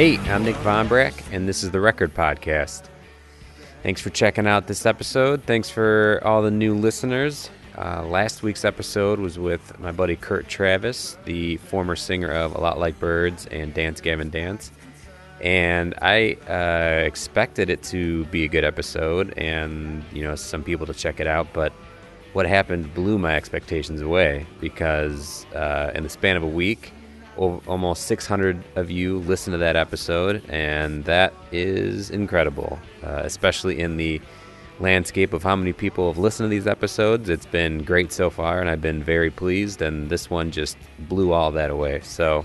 Hey, I'm Nick Von Brack, and this is the Record Podcast. Thanks for checking out this episode. Thanks for all the new listeners. Uh, last week's episode was with my buddy Kurt Travis, the former singer of A Lot Like Birds and Dance Gavin Dance. And I uh, expected it to be a good episode and, you know, some people to check it out, but what happened blew my expectations away because uh, in the span of a week, almost 600 of you listen to that episode, and that is incredible, uh, especially in the landscape of how many people have listened to these episodes. It's been great so far, and I've been very pleased. And this one just blew all that away. So,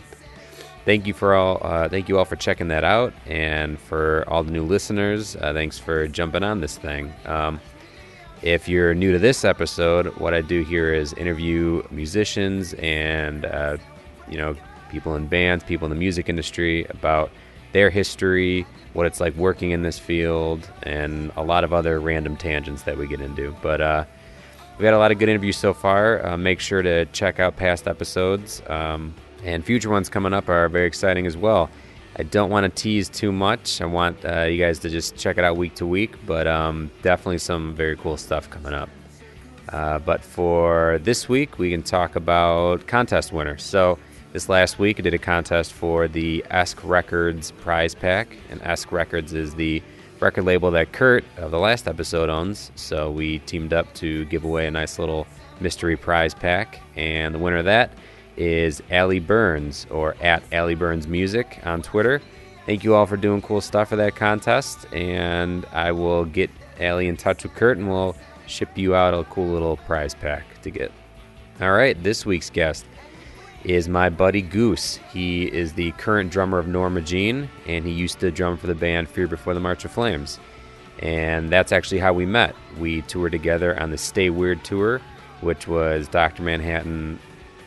thank you for all. Uh, thank you all for checking that out, and for all the new listeners. Uh, thanks for jumping on this thing. Um, if you're new to this episode, what I do here is interview musicians and uh, you know people in bands, people in the music industry about their history, what it's like working in this field, and a lot of other random tangents that we get into. But uh, we've had a lot of good interviews so far. Uh, make sure to check out past episodes, um, and future ones coming up are very exciting as well. I don't want to tease too much. I want uh, you guys to just check it out week to week, but um, definitely some very cool stuff coming up. Uh, but for this week, we can talk about contest winners. So this last week, I did a contest for the Esk Records prize pack, and Esk Records is the record label that Kurt of the last episode owns. So we teamed up to give away a nice little mystery prize pack, and the winner of that is Allie Burns or at Allie Burns Music on Twitter. Thank you all for doing cool stuff for that contest, and I will get Allie in touch with Kurt, and we'll ship you out a cool little prize pack to get. All right, this week's guest is my buddy Goose. He is the current drummer of Norma Jean, and he used to drum for the band Fear Before the March of Flames. And that's actually how we met. We toured together on the Stay Weird tour, which was Dr. Manhattan,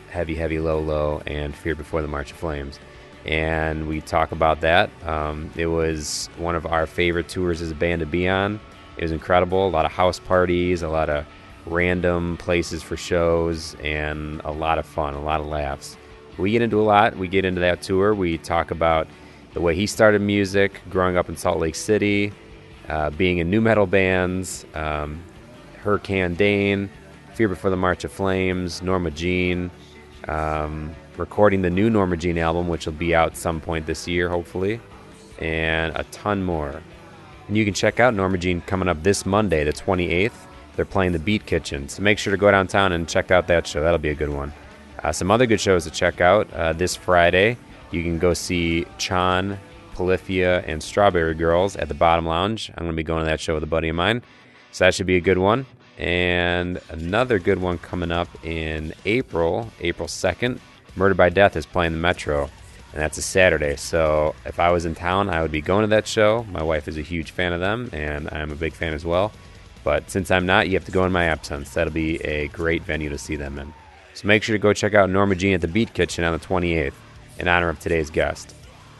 Heavy, Heavy, Low, Low, and Fear Before the March of Flames. And we talk about that. Um, it was one of our favorite tours as a band to be on. It was incredible. A lot of house parties, a lot of random places for shows, and a lot of fun, a lot of laughs. We get into a lot. We get into that tour. We talk about the way he started music, growing up in Salt Lake City, uh, being in nu metal bands, um, Her Candane, Fear Before the March of Flames, Norma Jean, um, recording the new Norma Jean album, which will be out some point this year, hopefully, and a ton more. And you can check out Norma Jean coming up this Monday, the 28th. They're playing the Beat Kitchen. So make sure to go downtown and check out that show. That'll be a good one. Uh, some other good shows to check out uh, this Friday. You can go see CHON, Polyphia, and Strawberry Girls at the Bottom Lounge. I'm going to be going to that show with a buddy of mine. So that should be a good one. And another good one coming up in April, April 2nd. Murder by Death is playing the Metro, and that's a Saturday. So if I was in town, I would be going to that show. My wife is a huge fan of them, and I'm a big fan as well. But since I'm not, you have to go in my absence. That'll be a great venue to see them in. So make sure to go check out Norma Jean at the Beat Kitchen on the 28th in honor of today's guest.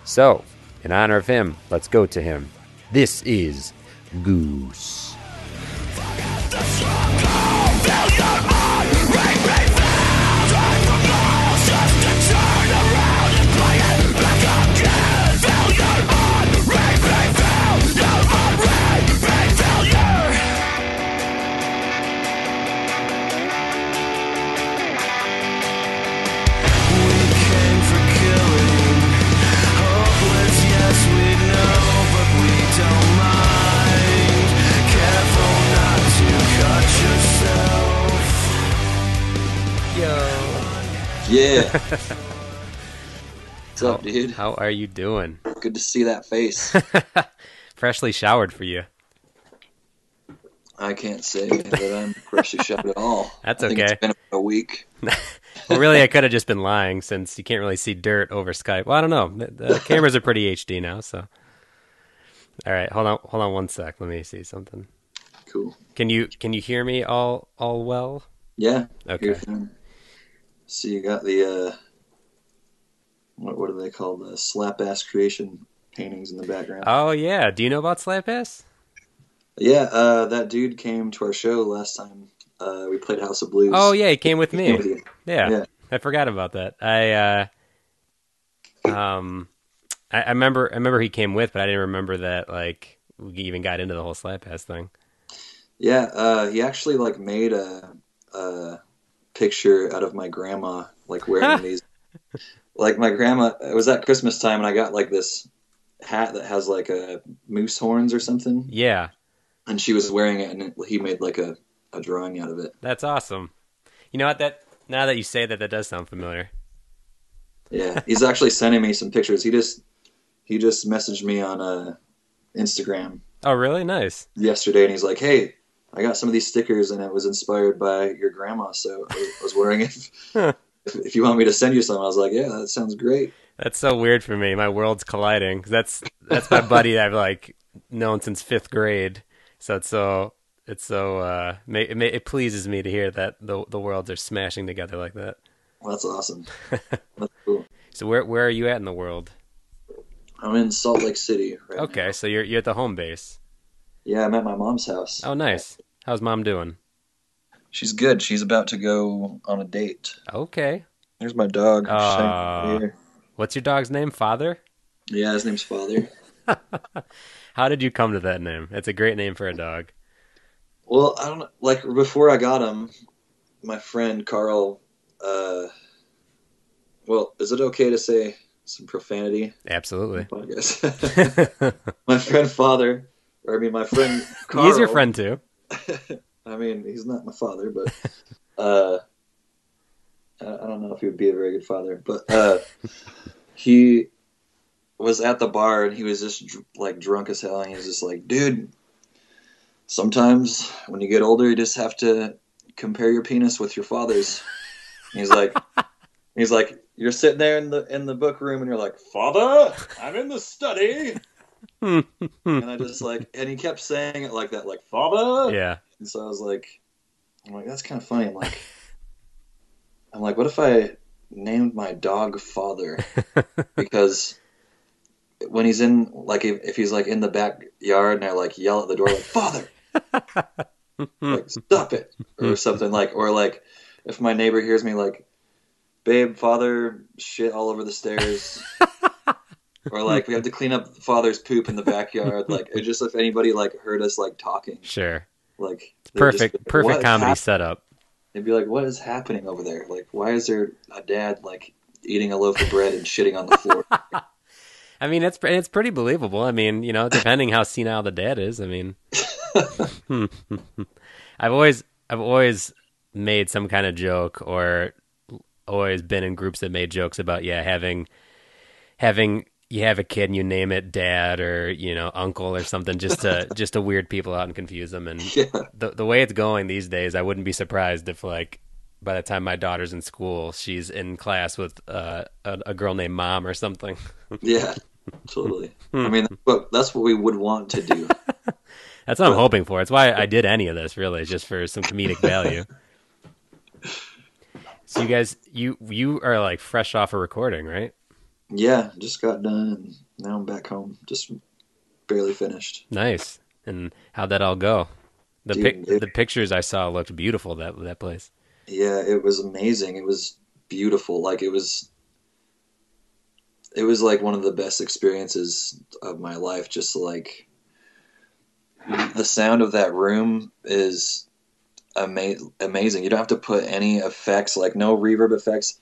So, in honor of him, let's go to him. This is Goose. Yeah. What's up, dude? How are you doing? Good to see that face. freshly showered for you. I can't say that I'm freshly showered at all. That's okay. it's been a week. well, really, I could have just been lying since you can't really see dirt over Skype. Well, I don't know. The, the cameras are pretty HD now, so. All right, hold on, hold on one sec. Let me see something. Cool. Can you can you hear me all all well? Yeah. Okay. So you got the uh, what what are they called? The slap ass creation paintings in the background. Oh yeah. Do you know about slap ass? Yeah, uh, that dude came to our show last time. Uh, we played House of Blues. Oh yeah, he came with He me. came with yeah. Yeah. I forgot about that. I uh, um, I, I remember I remember he came with, but I didn't remember that like we even got into the whole slap pass thing. Yeah, uh, he actually like made a, a picture out of my grandma like wearing these. Like my grandma, it was at Christmas time, and I got like this hat that has like a moose horns or something, Yeah, and she was wearing it, and it, he made like a, a drawing out of it. that's awesome. You know what? That now that you say that, that does sound familiar. Yeah, he's actually sending me some pictures. He just he just messaged me on uh, Instagram Oh, really? Nice. yesterday, and he's like, "Hey, I got some of these stickers, and it was inspired by your grandma. So I was wondering if Huh. if, if you want me to send you some." I was like, "Yeah, that sounds great." That's so weird for me. My world's colliding. That's that's my buddy that I've like known since fifth grade. So it's so it's so uh, it, ma- it pleases me to hear that the the worlds are smashing together like that. Well, that's awesome. That's cool. So where where are you at in the world? I'm in Salt Lake City right Okay, now. so you're you're at the home base. Yeah, I'm at my mom's house. Oh, nice. How's mom doing? She's good. She's about to go on a date. Okay. There's my dog. She's Aw. hanging here. What's your dog's name? Father? Yeah, his name's Father. How did you come to that name? It's a great name for a dog. Well, I don't know. Like before I got him, my friend Carl. Uh, well, is it okay to say some profanity? Absolutely. Podcast. my friend Father, or I mean, my friend. Carl, He's your friend too. I mean, he's not my father, but uh, I don't know if he would be a very good father. But uh, he was at the bar and he was just dr- like drunk as hell, and he was just like, "Dude, sometimes when you get older, you just have to compare your penis with your father's." And he's like, he's like, you're sitting there in the in the book room, and you're like, "Father, I'm in the study." And I just like, and he kept saying it like that, like "Father." yeah. And so I was like, I'm like, that's kind of funny. I'm like, I'm like, what if I named my dog Father? Because when he's in, like, if, if he's like in the backyard and I like yell at the door, like, Father, like, stop it, or something like, or like, if my neighbor hears me, like, babe, Father, shit all over the stairs. Or like we have to clean up father's poop in the backyard. Like just if anybody like heard us like talking, Sure. like Perfect like, perfect comedy setup. They'd be like, "What is happening over there? Like, why is there a dad like eating a loaf of bread and shitting on the floor?" I mean, it's it's pretty believable. I mean, you know, depending how senile the dad is. I mean, I've always I've always made some kind of joke or always been in groups that made jokes about yeah having having you have a kid and you name it dad or you know uncle or something just to just to weird people out and confuse them and yeah, the the way it's going these days, I wouldn't be surprised if like by the time my daughter's in school, she's in class with uh, a, a girl named Mom or something. yeah, totally. I mean, but that's what we would want to do. That's what I'm hoping for. It's why I did any of this, really, just for some comedic value. So you guys, you you are like fresh off a recording, right? Yeah, just got done, and now I'm back home. Just barely finished. Nice. And how'd that all go? The Dude, pic- it- the pictures I saw looked beautiful. That that place. Yeah, it was amazing. It was beautiful. Like it was. It was like one of the best experiences of my life. Just like the sound of that room is ama- amazing. You don't have to put any effects, like no reverb effects.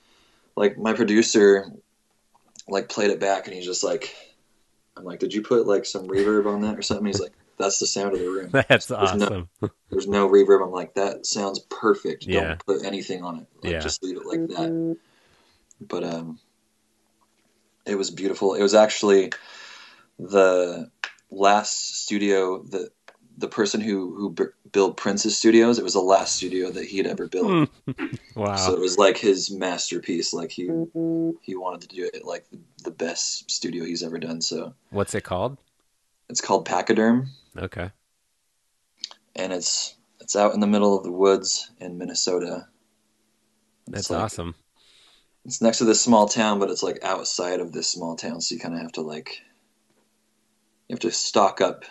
Like my producer, like played it back, and he's just like, "I'm like, did you put like some reverb on that or something?" He's like, "That's the sound of the room. That's There's no- awesome. There's no reverb." I'm like, "That sounds perfect. Yeah. Don't put anything on it. Like, Yeah. just leave it like that." But um, it was beautiful. It was actually the last studio that the person who who b- built Prince's studios. It was the last studio that he'd ever built. Hmm. wow. So it was like his masterpiece. Like he he wanted to do it like the, the best studio he's ever done. So What's it called? it's called Pachyderm, Okay. and it's it's out in the middle of the woods in Minnesota. That's like- awesome. It's next to this small town, but it's like outside of this small town, so you kind of have to like you have to stock up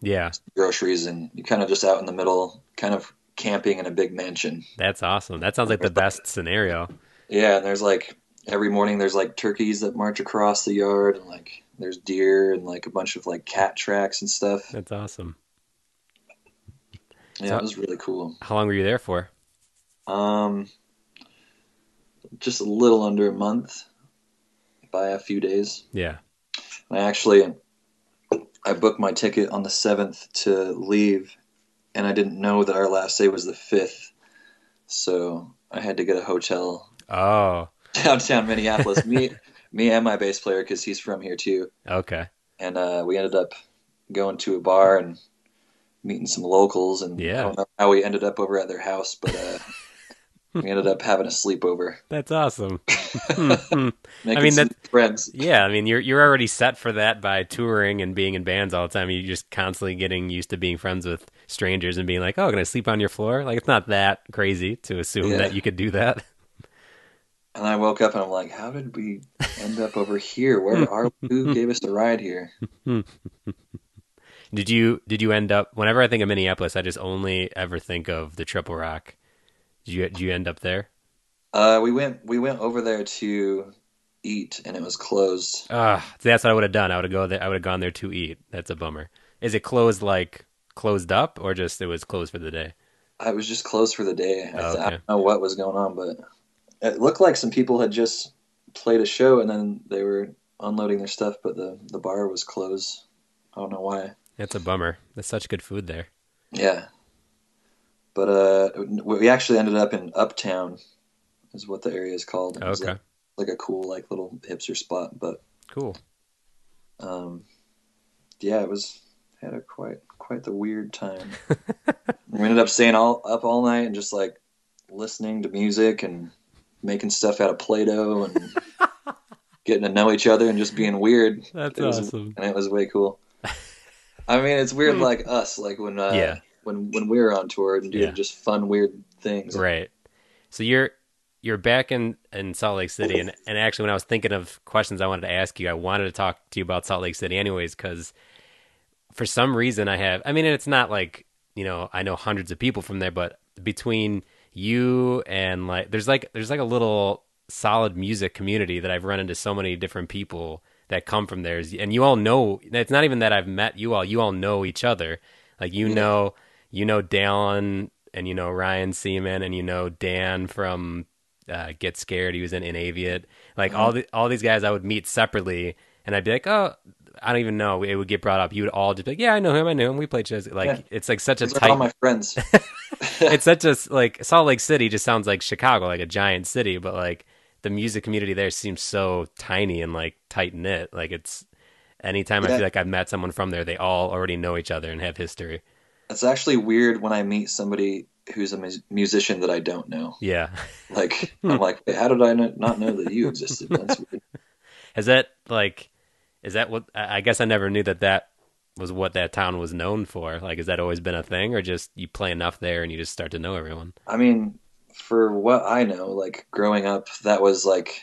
Yeah, groceries, and you kind of just out in the middle, kind of camping in a big mansion. that's awesome. That sounds like the best scenario. Yeah, and there's like every morning there's like turkeys that march across the yard, and like there's deer and like a bunch of like cat tracks and stuff. That's awesome. Yeah, So- it was really cool. How long were you there for? Um, just a little under a month by a few days. Yeah. I actually, I booked my ticket on the seventh to leave, and I didn't know that our last day was the fifth, so I had to get a hotel Oh, downtown Minneapolis. me, me, and my bass player because he's from here too, okay. and uh, we ended up going to a bar and meeting some locals. And Yeah. I don't know how we ended up over at their house, but uh, we ended up having a sleepover, That's awesome. Hmm. making mean, some that- friends. yeah, I mean, you're you're already set for that by touring and being in bands all the time. You're just constantly getting used to being friends with strangers and being like, "Oh, can I sleep on your floor?" Like it's not that crazy to assume Yeah. that you could do that. And I woke up and I'm like, how did we end up over here? Where hmm. are we? Who gave us the ride here? Did you did you end up? Whenever I think of Minneapolis, I just only ever think of the Triple Rock. Did you did you end up there? Uh, we went we went over there to eat and it was closed. Ah, that's what I would have done. I would have go there. I would have gone there to eat. That's a bummer. Is it closed like closed up or just it was closed for the day? I was just closed for the day. Oh, I don't know what was going on, but it looked like some people had just played a show and then they were unloading their stuff, but the the bar was closed. I don't know why. That's a bummer. That's such good food there. Yeah. But uh, we actually ended up in Uptown, is what the area is called. Was Okay, like, like a cool like little hipster spot, but cool. um, yeah, it was had a quite quite the weird time. we ended up staying all up all night and just like listening to music and making stuff out of Play-Doh and getting to know each other and just being weird. That's It was- awesome. and it was way cool. I mean, it's weird like us, like when uh, Yeah. When when we were on tour and doing Yeah. just fun, weird things. Right. So you're you're back in in Salt Lake City, and and actually, when I was thinking of questions I wanted to ask you, I wanted to talk to you about Salt Lake City, anyways, because for some reason I have. I mean, it's not like you know I know hundreds of people from there, but between you and like there's like there's like a little solid music community that I've run into so many different people that come from there and you all know it's not even that I've met you all you all know each other like you Yeah. know you know Dallin and you know Ryan Seaman and you know Dan from uh, Get Scared. He was in Inaviate. Like all the all these guys I would meet separately and I'd be like oh I don't even know. It would get brought up. You would all just be like yeah I know him. I know him. We played shows like Yeah. it's like such a tight all my friends. it's such a like Salt Lake City just sounds like Chicago, like a giant city, but like the music community there seems so tiny and like tight knit. Like it's anytime I feel like I've met someone from there, they all already know each other and have history. It's actually weird when I meet somebody who's a mus- musician that I don't know. Yeah. Like I'm like, "Wait, how did I not know that you existed? That's weird. Is that like, is that what, I I guess I never knew that that was what that town was known for. Like, has that always been a thing or just you play enough there and you just start to know everyone? I mean, for what I know, like growing up, that was like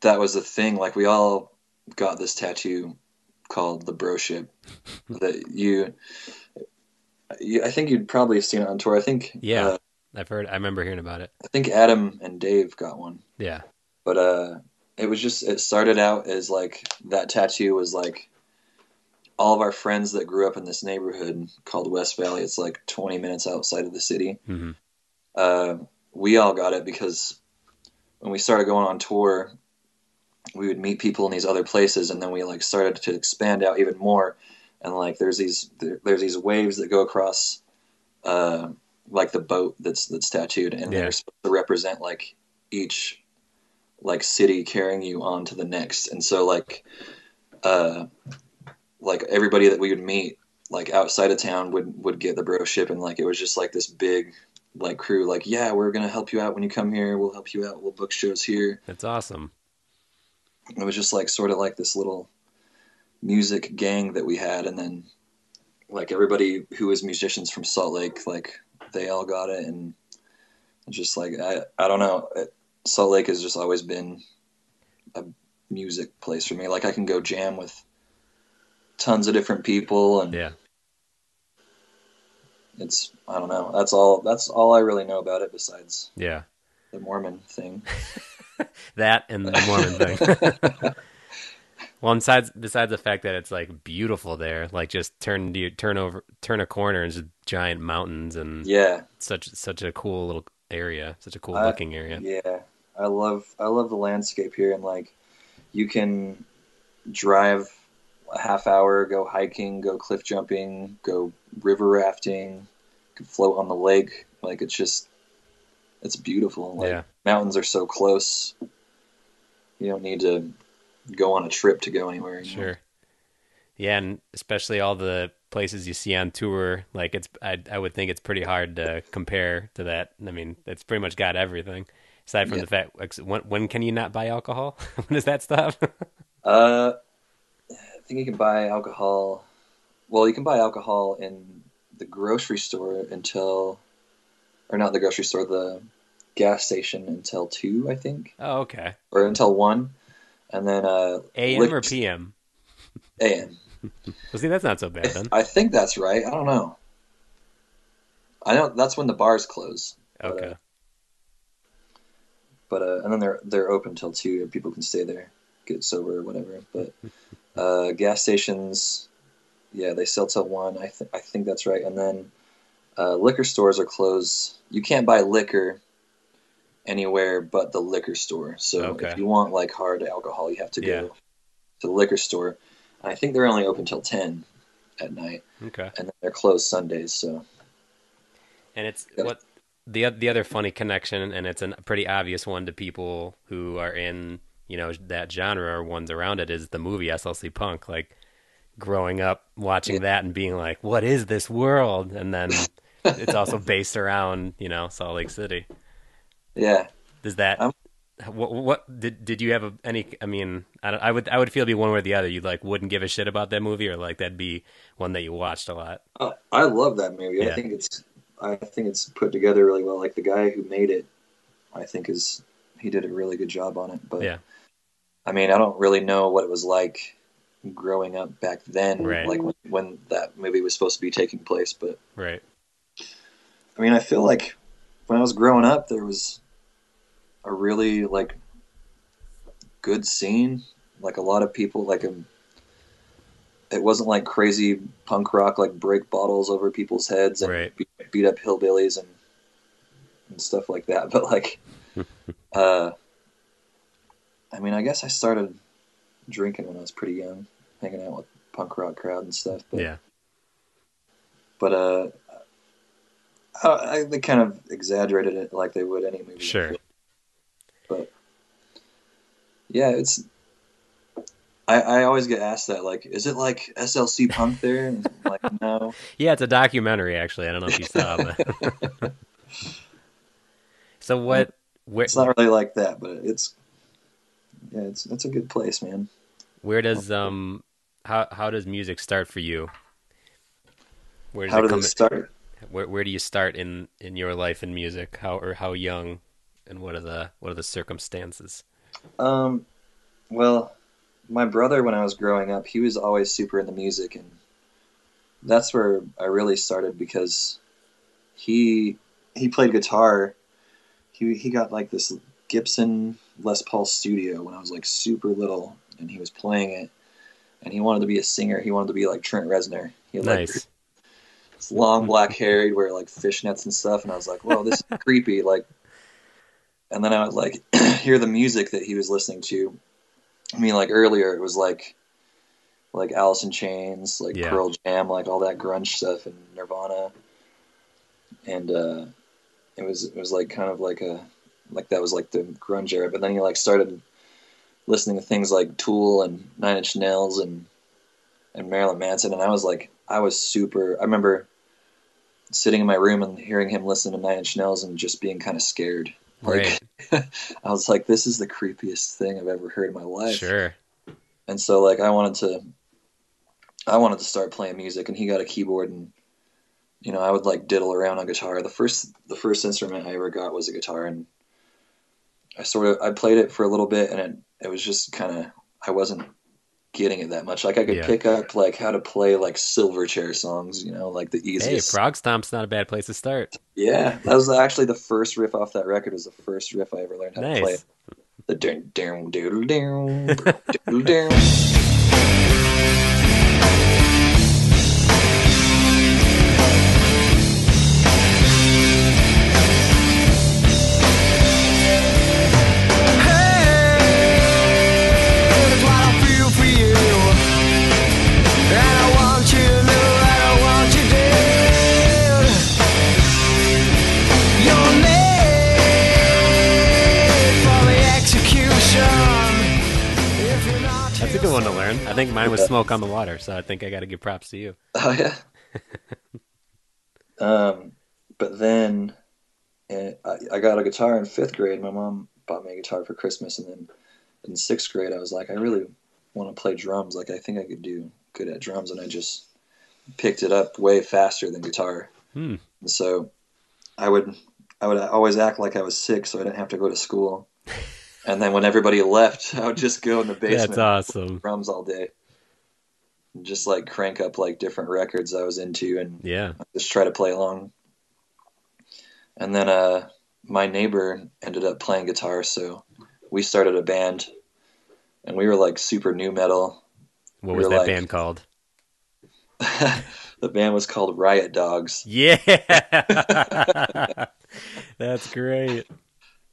that was the thing. Like we all got this tattoo called the broship that you, you. I think you'd probably have seen it on tour. I think. Yeah. uh, I've heard, I remember hearing about it. I think Adam and Dave got one, Yeah. but uh, it was just it started out as like that tattoo was like all of our friends that grew up in this neighborhood called West Valley. It's like 20 minutes outside of the city. hmm uh, we all got it because when we started going on tour, we would meet people in these other places, and then we like started to expand out even more. And like, there's these there, there's these waves that go across, uh, like the boat that's that's tattooed, and Yeah. they're supposed to represent like each like city carrying you on to the next. And so like, uh, like everybody that we would meet like outside of town would would get the bro ship, and like it was just like this big like crew like yeah we're gonna help you out when you come here we'll help you out we'll book shows here That's awesome. it was just like sort of like this little music gang that we had and then like everybody who was musicians from salt lake like they all got it and just like i i don't know it, salt lake has just always been a music place for me like i can go jam with tons of different people and Yeah. it's i don't know that's all that's all i really know about it besides Yeah. the mormon thing That and the Mormon thing. Well, besides besides the fact that it's like beautiful there, like just turn you turn over turn a corner and just giant mountains and Yeah, such such a cool little area, such a cool I- looking area. yeah. I love I love the landscape here, and like you can drive a half hour, go hiking, go cliff jumping, go river rafting, can float on the lake. Like it's just it's beautiful. Like Yeah. mountains are so close. You don't need to go on a trip to go anywhere. you know? Sure. Yeah, and especially all the places you see on tour, like it's I I would think it's pretty hard to compare to that. I mean, it's pretty much got everything. Aside from Yeah. the fact, when when can you not buy alcohol? when does that stop? Uh, I think you can buy alcohol. Well, you can buy alcohol in the grocery store until, or not the grocery store, the gas station until two, I think, oh, okay. or until one, and then uh, AM or PM? AM. Well, see, that's not so bad then. I think that's right. I don't know. I know that's when the bars close, but, Okay. uh, but uh, and then they're they're open till two, and people can stay there, get sober or whatever. But uh, gas stations, yeah, they sell till one. I think I think that's right. And then uh, liquor stores are closed. You can't buy liquor anywhere but the liquor store. So Okay. if you want like hard alcohol, you have to go Yeah. to the liquor store. I think they're only open till ten at night, Okay. and then they're closed Sundays. So And it's Yeah. what the the other funny connection, and it's a pretty obvious one to people who are in you know that genre or ones around it is the movie SLC Punk. Like growing up watching Yeah. that and being like, "What is this world?" And then it's also based around you know Salt Lake City. Yeah, Does that? Um, what, what did did you have a, any? I mean, I, don't- I would I would feel it'd be one way or the other. You like wouldn't give a shit about that movie, or like that'd be one that you watched a lot. I, I love that movie. Yeah. I think it's I think it's put together really well. Like the guy who made it, I think is he did a really good job on it. But Yeah. I mean, I don't really know what it was like growing up back then, Right. like when, when that movie was supposed to be taking place. But Right. I mean, I feel like when I was growing up, there was a really like good scene. Like a lot of people, like um it wasn't like crazy punk rock, like break bottles over people's heads and Right. beat, beat up hillbillies and and stuff like that. But like, uh, I mean, I guess I started drinking when I was pretty young, hanging out with punk rock crowd and stuff. But, Yeah. But uh, I, I, they kind of exaggerated it like they would any movie. Sure. But yeah, it's. I, I always get asked that, like, is it like SLC Punk there? And like, no. Yeah, it's a documentary actually. I don't know if you saw it. so what where It's not really like that, but it's. Yeah, it's it's a good place, man. where does um how how does music start for you? Where does How it come it start? Where where do you start in in your life in music? How or how young and what are the what are the circumstances? Um, well, my brother, when I was growing up, he was always super into music, and that's where I really started because he he played guitar. He he got like this Gibson Les Paul Studio when I was like super little, and he was playing it. And he wanted to be a singer. He wanted to be like Trent Reznor. He had Nice. Long black hair. He'd wear like fishnets and stuff. And I was like, "Whoa, this is creepy!" Like, and then I would like hear the music that he was listening to. I mean, like earlier, it was like like Alice in Chains, like Yeah. Pearl Jam, like all that grunge stuff, and Nirvana. And uh, it was it was like kind of like a like that was like the grunge era. But then he like started listening to things like Tool and Nine Inch Nails and and Marilyn Manson, and I was like, I was super. I remember sitting in my room and hearing him listen to Nine Inch Nails and just being kind of scared. Like, Right. I was like, this is the creepiest thing I've ever heard in my life. Sure. And so like I wanted to I wanted to start playing music and he got a keyboard and you know, I would like diddle around on guitar. The first the first instrument I ever got was a guitar and I sort of I played it for a little bit and it, it was just kind of I wasn't getting it that much. Like I could Yeah. pick up like how to play like Silverchair songs, you know, like the Hey, easiest. Frogstomp's not a bad place to start. yeah, that was actually the first riff off that record. Was the first riff I ever learned how to play. Nice. The down down doodle down doodle down. Aaron. I think mine was Smoke on the Water, so I think I got to give props to you. Oh yeah. um, but then uh, I, I got a guitar in fifth grade. My mom bought me a guitar for Christmas, and then in sixth grade, I was like, I really want to play drums. Like I think I could do good at drums, and I just picked it up way faster than guitar. Hmm. And so I would I would always act like I was sick, so I didn't have to go to school. And then when everybody left, I would just go in the basement, That's awesome. drums all day, and just like crank up like different records I was into, and Yeah. just try to play along. And then uh, my neighbor ended up playing guitar, so we started a band, and we were like super nu metal. What We was that like- band called? the band was called Riot Dogs, Yeah. That's great.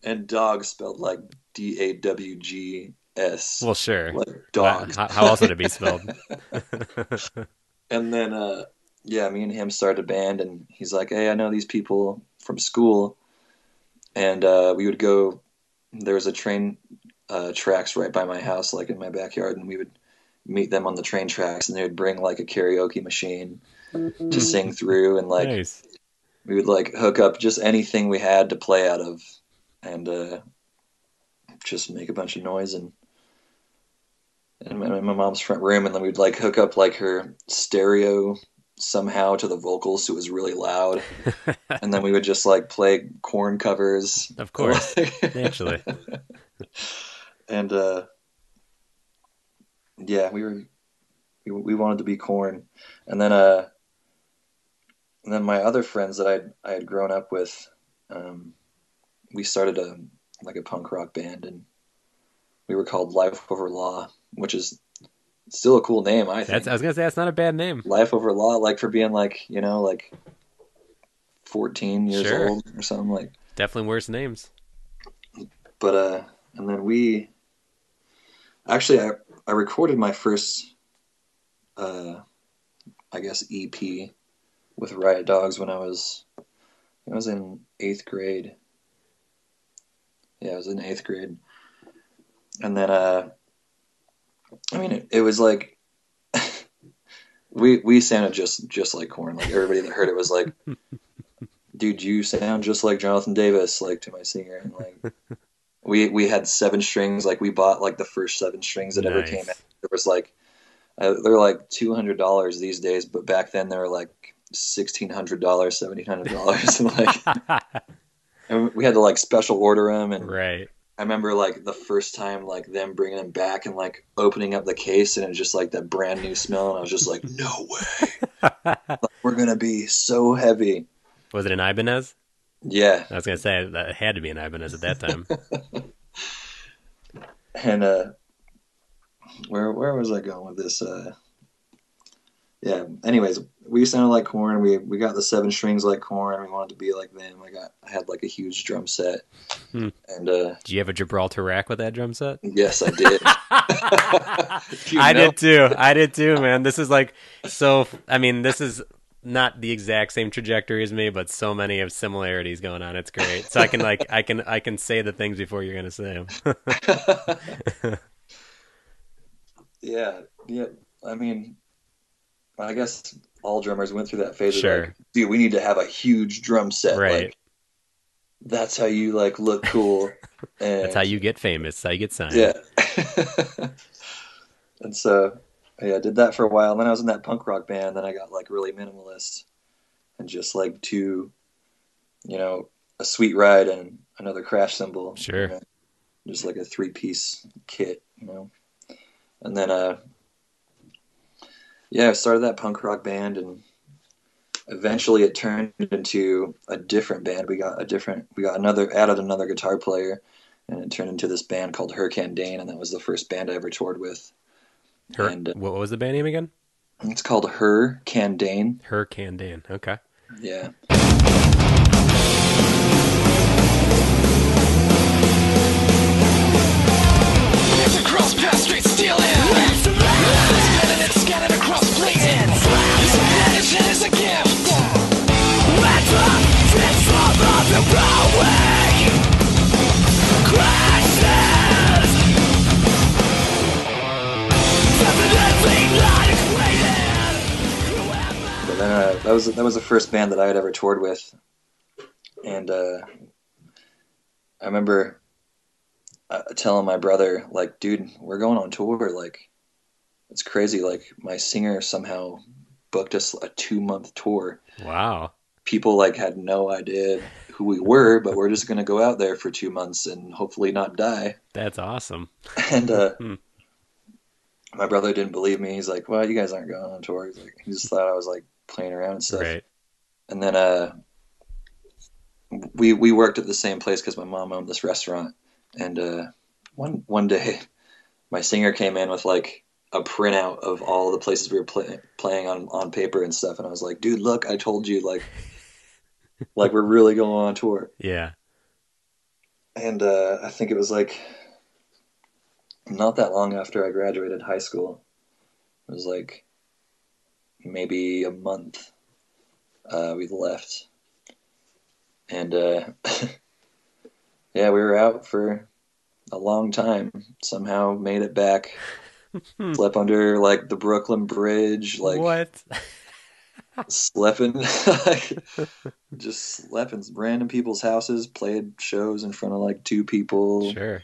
and dogs spelled like D A W G S, Well, sure. like Wow, dogs. How, how else would it be spelled? And then, uh, yeah, me and him started a band, and he's like, "Hey, I know these people from school," and uh, we would go. There was a train uh, tracks right by my house, like in my backyard, and we would meet them on the train tracks, and they would bring like a karaoke machine to sing through, and like nice. we would like hook up just anything we had to play out of, and uh, just make a bunch of noise and. In my, my mom's front room, and then we'd like hook up like her stereo somehow to the vocals, so it was really loud, and then we would just like play Korn covers, Of course. Naturally. and uh, yeah, we were we, we wanted to be Korn, and then uh, and then my other friends that I I had grown up with, um, we started a like a punk rock band, and we were called Life Over Law, which is still a cool name, I think. That's I was gonna say that's not a bad name. Life Over Law, like for being like you know like fourteen years Sure. old or something like. Definitely worse names. but uh and then we actually i i recorded my first uh i guess ep with riot dogs when i was i was in eighth grade yeah i was in eighth grade. And then uh i mean it, it was like we we sounded just just like Korn. Like everybody that heard it was like dude you sound just like jonathan davis like to my singer and like we we had seven strings. Like we bought like the first seven strings that ever came out there was like uh, they're like two hundred dollars these days but back then they were like sixteen hundred dollars seventeen hundred dollars and like and we had to like special order them and right. i remember like the first time like them bringing them back and like opening up the case and it was just like that brand new smell and i was just like no way Like, we're gonna be so heavy Was it an Ibanez? yeah I was gonna say that had to be an Ibanez at that time. and uh where where was i going with this uh yeah anyways we sounded like Korn we we got the seven strings like Korn we wanted to be like them i got i had like a huge drum set Hmm. and uh Did you have a Gibraltar rack with that drum set? yes i did I know? did too. I did too, man. This is like so. I mean, this is not the exact same trajectory as me, but so many of similarities going on. It's great. So I can like I can I can say the things before you're gonna say them. yeah yeah i mean i guess all drummers went through that phase of Sure. like dude we need to have a huge drum set Right. like that's how you like look cool and That's how you get famous. That's how you get signed. Yeah. and so, yeah, I did that for a while. And then I was in that punk rock band. Then I got like really minimalist and just like two, you know, a sweet ride and another crash cymbal. Sure. you know, just like a three piece kit, you know. And then, uh, yeah, I started that punk rock band and eventually it turned into a different band. We got a different, we got another, added another guitar player and it turned into this band called Her Candane, and that was the first band I ever toured with. Her, And, uh, what was the band name again? It's called Her Candane. Her Candane. Okay. Yeah. It's across past streets stealing. Scanning and scanning but then that, was, that was the first band that I had ever toured with. And uh, I remember uh, telling my brother, like, dude, we're going on tour. Like, it's crazy. Like, my singer somehow booked us a two month tour. Wow. People like had no idea who we were, but we're just gonna go out there for two months and hopefully not die." That's awesome. And uh, Hmm. my brother didn't believe me. He's like, "Well, you guys aren't going on tour." He's like, he just thought I was like playing around and stuff. Right. And then uh, we we worked at the same place because my mom owned this restaurant. And uh, one one day, my singer came in with like a printout of all the places we were play, playing on on paper and stuff. And I was like, "Dude, look, I told you like." like we're really going on tour Yeah. and uh, I think it was like not that long after I graduated high school. It was like maybe a month. Uh, we left, and uh, yeah, we were out for a long time. Somehow made it back. Slept under like the Brooklyn Bridge, like what? slept in, like, just slept in random people's houses. Played shows in front of like two people. Sure.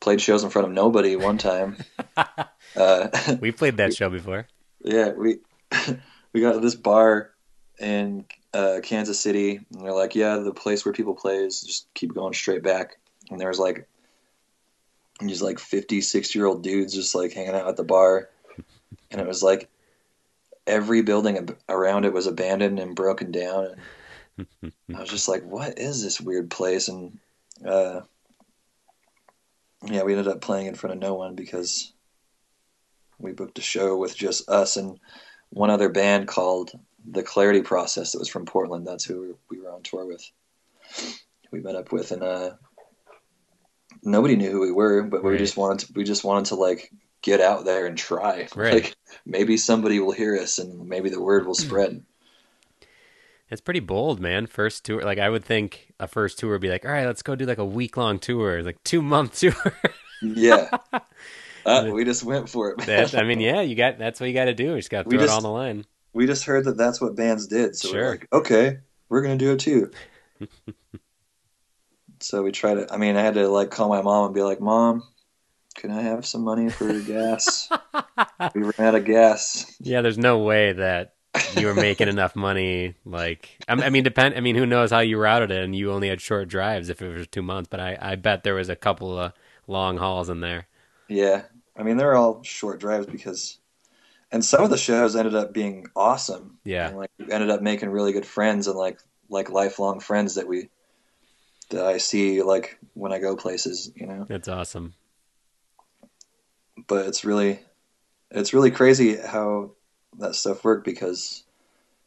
played shows in front of nobody one time. uh, We played that show before. yeah, we we got to this bar in uh, Kansas City, and they're like, "Yeah, the place where people play is just keep going straight back." And there was like these like 50, 60 year old dudes just like hanging out at the bar, and it was like every building ab- around it was abandoned and broken down, and I was just like, "What is this weird place?" And uh, yeah, we ended up playing in front of no one because we booked a show with just us and one other band called the Clarity Process that was from Portland. That's who we were on tour with. We met up with, and uh, nobody knew who we were, but we just wanted to, we just wanted to like get out there and try. Right. Like maybe somebody will hear us, and maybe the word will spread. It's pretty bold, man. First tour. Like I would think a first tour would be like, all right, let's go do like a week long tour, like two month tour. yeah. Uh, we just went for it. that, I mean, yeah, you got that's what you got to do. You just got to We throw it just- on the line. we just heard that that's what bands did, so Sure. we're like, okay, we're gonna do it too. So we tried to. I mean, I had to like call my mom and be like, "Mom, can I have some money for gas? we ran out of gas." Yeah, there's no way that you were making enough money. Like, I I mean, depend. I mean, who knows how you routed it, and you only had short drives if it was two months. But I, I bet there was a couple of long hauls in there. Yeah, I mean, they're all short drives because, and some of the shows ended up being awesome. Yeah. and, like we ended up making really good friends and like like lifelong friends that we that I see like when I go places, you know. That's awesome. but it's really it's really crazy how that stuff worked because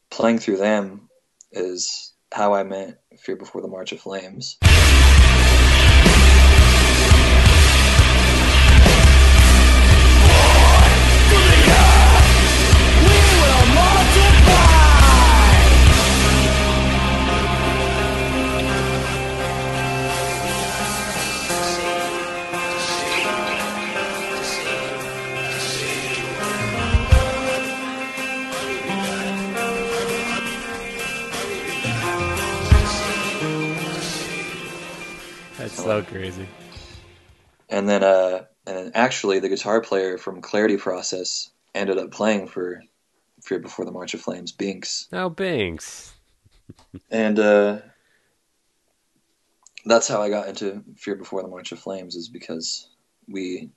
playing through them is how I met Fear Before the March of Flames. So crazy. And then uh and then actually the guitar player from Clarity Process ended up playing for Fear Before the March of Flames, Binks. Oh, Binks. And uh that's how I got into Fear Before the March of Flames is because we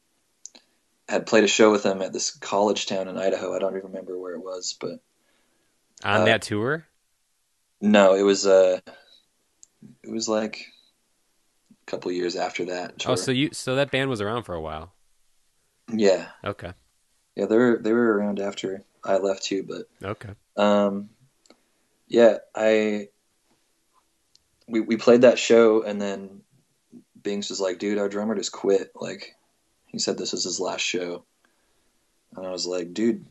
had played a show with them at this college town in Idaho. I don't even remember where it was, but On Uh, that tour? No, it was uh it was like a couple years after that. Oh, so you so that band was around for a while. yeah. Okay. Yeah, they were they were around after I left too, but Okay. um yeah, I we we played that show and then Binks was like, "Dude, our drummer just quit." Like he said this was his last show. And I was like, "Dude,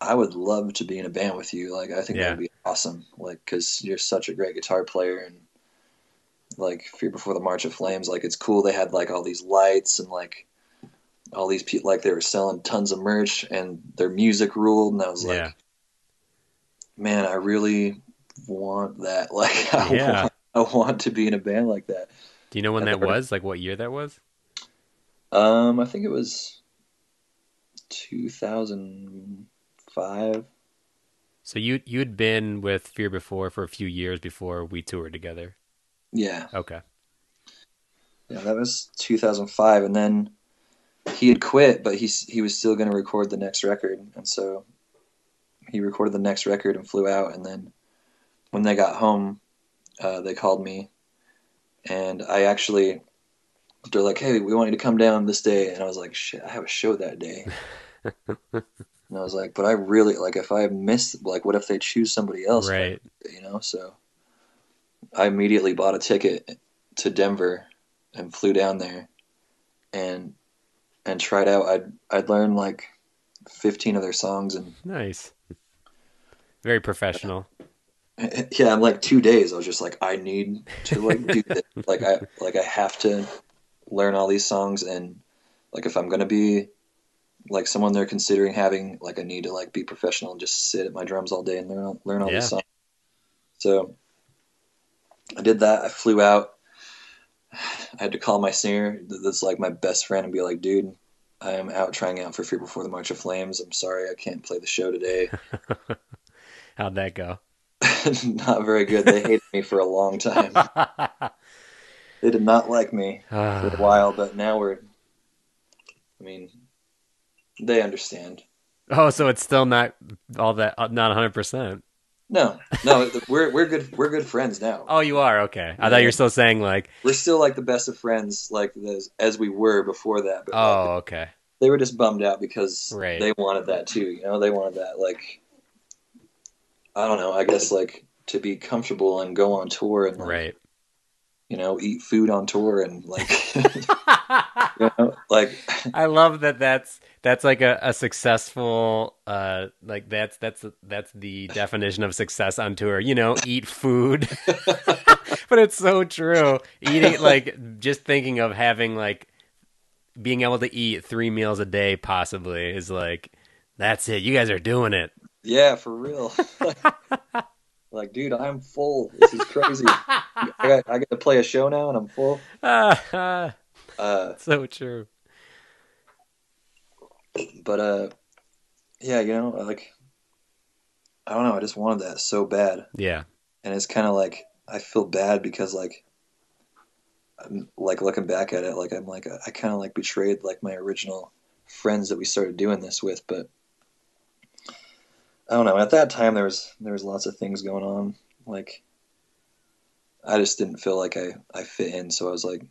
I would love to be in a band with you. Like I think Yeah. that would be awesome. Like cuz you're such a great guitar player and like Fear Before the March of Flames, like it's cool they had like all these lights and like all these people like they were selling tons of merch and their music ruled and I was like Yeah. man, I really want that. Like, I, Yeah. want, I want to be in a band like that. Do you know when I've that was? Like what year that was? Um, I think it was 2005. So you you'd been with Fear before for a few years before we toured together. Yeah, Okay. yeah, that was 2005, and then he had quit, but he he was still going to record the next record, and so he recorded the next record and flew out, and then when they got home, uh, they called me, and I actually they're like, "Hey, we want you to come down this day," and I was like, "Shit, I have a show that day." And I was like, but I really like if I miss like what if they choose somebody else? Right. You know, so I immediately bought a ticket to Denver and flew down there and and tried out. I'd I'd learned like fifteen of their songs and Nice. Very professional. yeah, in like two days I was just like, I need to like do this. Like I like I have to learn all these songs and like if I'm gonna be like someone they're considering having, like I need to like be professional and just sit at my drums all day and learn all, learn all Yeah. these songs. So I did that. I flew out. I had to call my singer, that's like my best friend, and be like, dude, I am out trying out for Fear Before the March of Flames. I'm sorry I can't play the show today. How'd that go? not very good. They hated me for a long time. They did not like me for a while, but now we're. I mean, they understand. Oh, so it's still not all that not 100%. No, no, we're we're good. We're good friends now. Oh, you are. Okay. I thought you were still saying like, We're still like the best of friends, like as, as we were before that. But oh, like, oh, okay. they were just bummed out because Right. they wanted that too. You know, they wanted that like. I don't know. I guess like to be comfortable and go on tour and like, Right. You know eat food on tour and like you know like I love that that's that's like a, a successful uh like that's that's that's the definition of success on tour. You know, eat food. but it's so true. Eating like just thinking of having like being able to eat 3 meals a day possibly is like that's it. You guys are doing it. Yeah, for real. Like, dude, I'm full. This is crazy. I got I to play a show now, and I'm full. Ah, Uh, so true. but uh, yeah, you know, like, I don't know. I just wanted that so bad, Yeah. and it's kind of like I feel bad because like, I'm, like looking back at it, like I'm like I kind of like betrayed like my original friends that we started doing this with, but. I don't know. At that time, there was there was lots of things going on. Like, I just didn't feel like I I fit in. So I was like,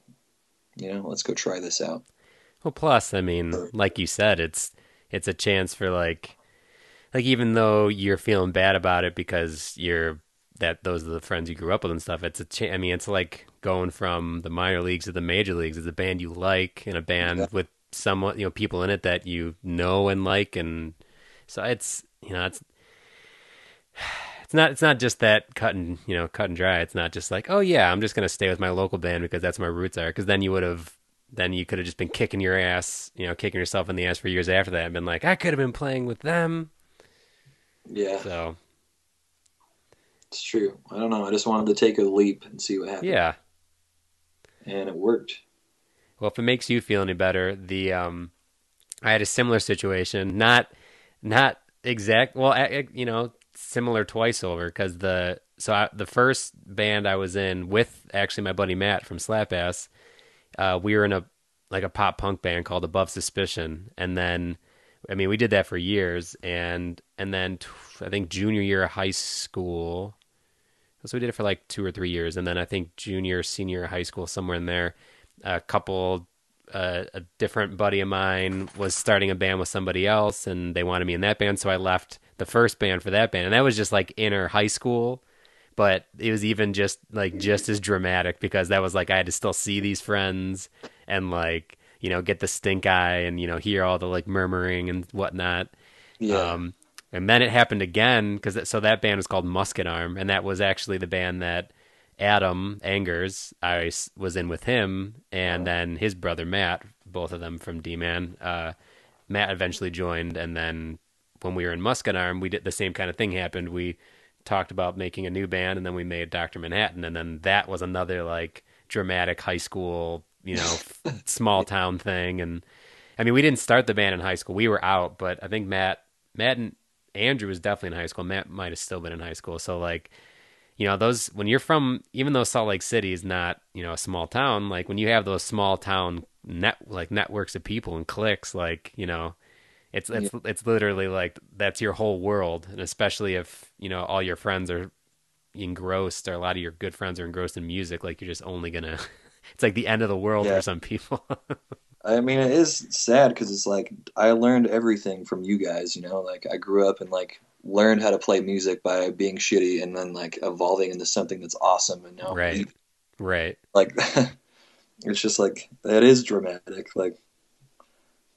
you know, let's go try this out. Well, plus, I mean, like you said, it's it's a chance for like, like even though you're feeling bad about it because you're that those are the friends you grew up with and stuff. It's a cha- I mean, it's like going from the minor leagues to the major leagues. It's a band you like and a band Yeah. with somewhat you know people in it that you know and like, and so it's you know it's. It's not. It's not just that cut and you know cut and dry. It's not just like, oh yeah, I'm just gonna stay with my local band because that's where my roots are. Because then you would have then you could have just been kicking your ass, you know, kicking yourself in the ass for years after that and been like, I could have been playing with them. Yeah, So, it's true. I don't know. I just wanted to take a leap and see what happened. yeah. and it worked. Well, if it makes you feel any better, the um I had a similar situation, not not exact, well, you know, similar twice over cuz the so I, the first band I was in with actually my buddy Matt from Slapass, uh we were in a like a pop punk band called Above Suspicion. And then I mean, we did that for years. And and then t- I think junior year of high school so we did it for like two or three years, and then I think junior, senior high school, somewhere in there, a couple, uh, a different buddy of mine was starting a band with somebody else, and they wanted me in that band, so I left the first band for that band, and that was just like inner high school, but it was even just like just as dramatic because that was like I had to still see these friends and like you know get the stink eye and you know hear all the like murmuring and whatnot. Yeah, Um, and then it happened again because so that band was called Musket Arm, and that was actually the band that Adam Angers I was in with him, and then his brother Matt, both of them from D Man. Uh, Matt eventually joined, and then when we were in Musket Arm, we did the same kind of thing happened. We talked about making a new band, and then we made Doctor Manhattan, and then that was another like dramatic high school, you know, small town thing. And I mean, we didn't start the band in high school; we were out. But I think Matt, Matt and Andrew was definitely in high school. Matt might have still been in high school. So like, you know, those when you're from, even though Salt Lake City is not, you know, a small town, like when you have those small town net like networks of people and cliques, like you know, it's it's it's literally like that's your whole world, and especially if you know all your friends are engrossed, or a lot of your good friends are engrossed in music, like you're just only gonna. It's like the end of the world Yeah. for some people. I mean, it is sad because it's like I learned everything from you guys. You know, like I grew up and like learned how to play music by being shitty, and then like evolving into something that's awesome. And now, right, right, like it's just like it is dramatic. Like,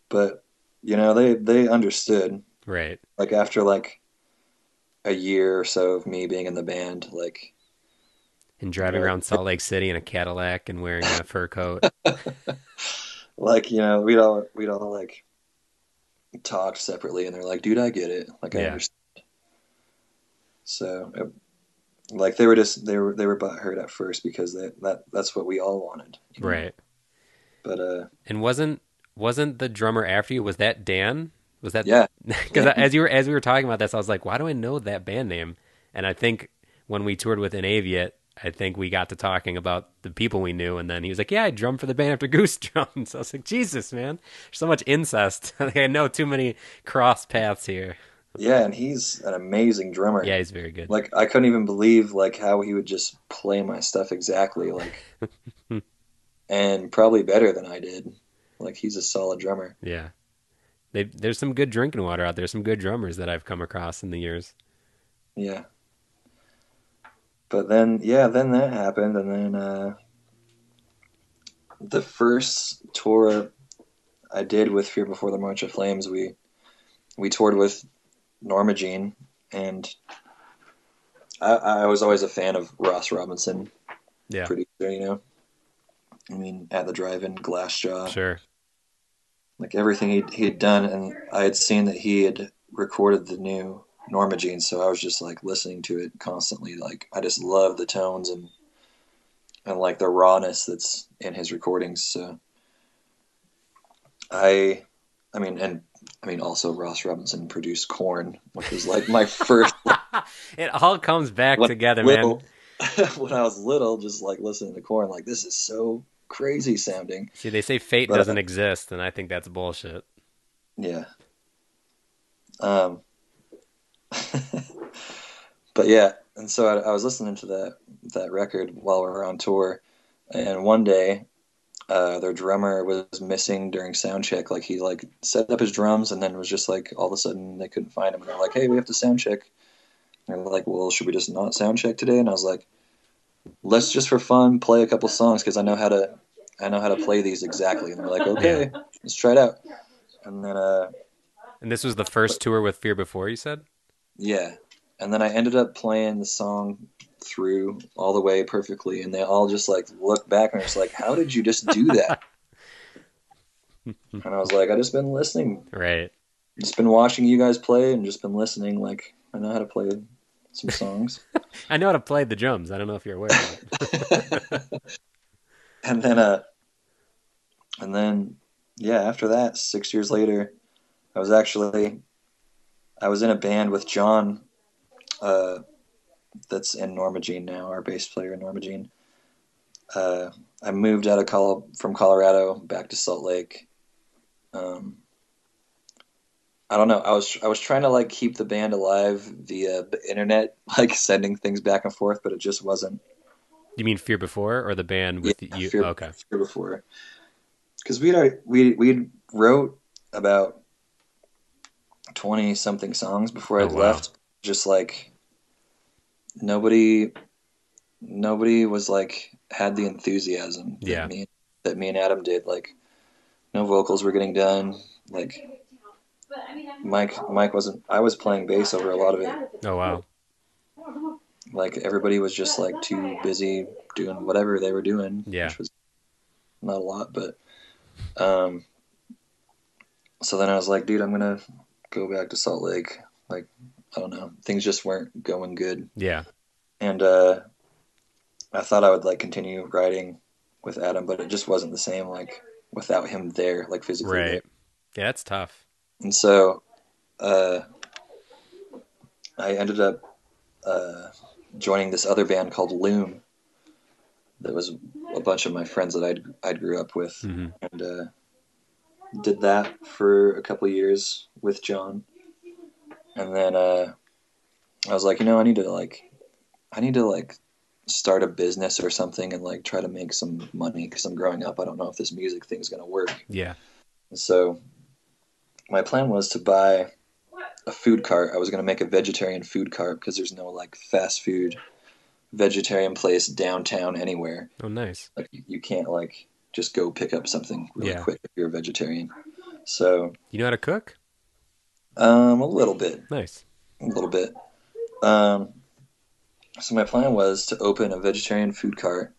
but you know, they they understood. right. Like after like a year or so of me being in the band, like And driving Yeah. around Salt Lake City in a Cadillac and wearing a fur coat. like you know we'd all we'd all like talk separately and they're like dude i get it like i understand so it, like they were just they were they were butthurt at first because they, that that's what we all wanted you know? right. but uh And wasn't wasn't the drummer after you? Was that Dan? Was that yeah Because Yeah. as you were as we were talking about this, I was like, why do I know that band name? And I think when we toured with Inaviate, I think we got to talking about the people we knew, and then he was like, "Yeah, I drummed for the band after Goose drums." I was like, "Jesus, man, there's so much incest. like, I know too many cross paths here." Yeah and he's an amazing drummer Yeah, he's very good. like i couldn't even believe like how he would just play my stuff exactly like and probably better than i did like he's a solid drummer Yeah, they, there's some good drinking water out there. Some good drummers that I've come across in the years. Yeah. But then, yeah, then that happened, and then uh, the first tour I did with Fear Before the March of Flames, we we toured with Norma Jean, and I, I was always a fan of Ross Robinson, Yeah, producer. You know, I mean, at the drive-in, Glassjaw, sure. like everything he he had done, and I had seen that he had recorded the new Norma Jean, so I was just like listening to it constantly. Like I just love the tones and and like the rawness that's in his recordings. So I, I mean, and I mean also Ross Robinson produced Korn, which was like my first it all comes back when together, man. when I was little, just like listening to Korn, like this is so crazy sounding. See, they say fate But- doesn't exist, and I think that's bullshit. Yeah. Um. but yeah, and so I, I was listening to that that record while we were on tour, and one day, uh, their drummer was missing during sound check. Like he like set up his drums, and then was just like all of a sudden they couldn't find him, and they're like, "Hey, we have to sound check." And they're like, "Well, should we just not sound check today?" And I was like, "Let's just for fun play a couple songs because I know how to I know how to play these exactly." And they're like, "Okay, let's try it out." And then uh. And this was the first tour with Fear Before, you said? Yeah. And then I ended up playing the song through all the way perfectly, and they all just like look back and are just like, "How did you just do that?" and I was like, "I just been listening, Right. just been watching you guys play, and just been listening. Like, I know how to play some songs." I know how to play the drums. I don't know if you're aware of it. and then, uh, and then, yeah, after that, six years later, I was actually, I was in a band with John, uh, that's in Norma Jean now, our bass player in Norma Jean. Uh, I moved out of Col- from Colorado back to Salt Lake. Um, I don't know. I was I was trying to like keep the band alive via the internet, like sending things back and forth, but it just wasn't You mean Fear Before or the band with Yeah, you? Fear- okay. Fear before because we we we wrote about twenty something songs before I Oh, wow. left. Just like nobody, nobody was like had the enthusiasm that me that me and Adam did. Like no vocals were getting done. Like Mike Mike wasn't. I was playing bass over a lot of it. Oh wow. Like everybody was just like too busy doing whatever they were doing. Yeah. Which was not a lot, but um so then I was like, dude, I'm gonna go back to Salt Lake. Like I don't know. Things just weren't going good, Yeah. and uh, I thought I would like continue writing with Adam, but it just wasn't the same like without him there, like physically. there. Right. Yeah, that's tough. And so, uh, I ended up uh, joining this other band called Loom. That was a bunch of my friends that I'd I grew up with, hmm and uh, did that for a couple of years with John. And then uh, I was like, you know, I need to like, I need to like start a business or something and like try to make some money because I'm growing up. I don't know if this music thing's gonna work. Yeah. So my plan was to buy a food cart. I was going to make a vegetarian food cart because there's no like fast food vegetarian place downtown anywhere. Oh, nice. Like you, you can't like just go pick up something really Yeah. quick if you're a vegetarian. So You know how to cook? Um, a little bit, Nice. a little bit. Um, so my plan was to open a vegetarian food cart,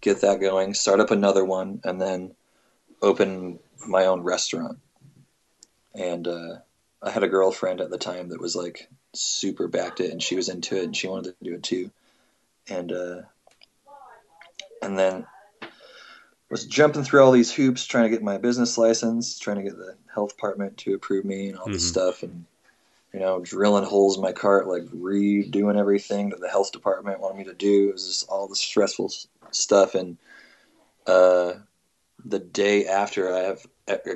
get that going, start up another one, and then open my own restaurant. And uh, I had a girlfriend at the time that was like super backed it, and she was into it, and she wanted to do it too. And uh, and then was jumping through all these hoops, trying to get my business license, trying to get the health department to approve me, and all this Mhm. stuff, and you know, drilling holes in my cart, like redoing everything that the health department wanted me to do. It was just all the stressful stuff. And uh, the day after I have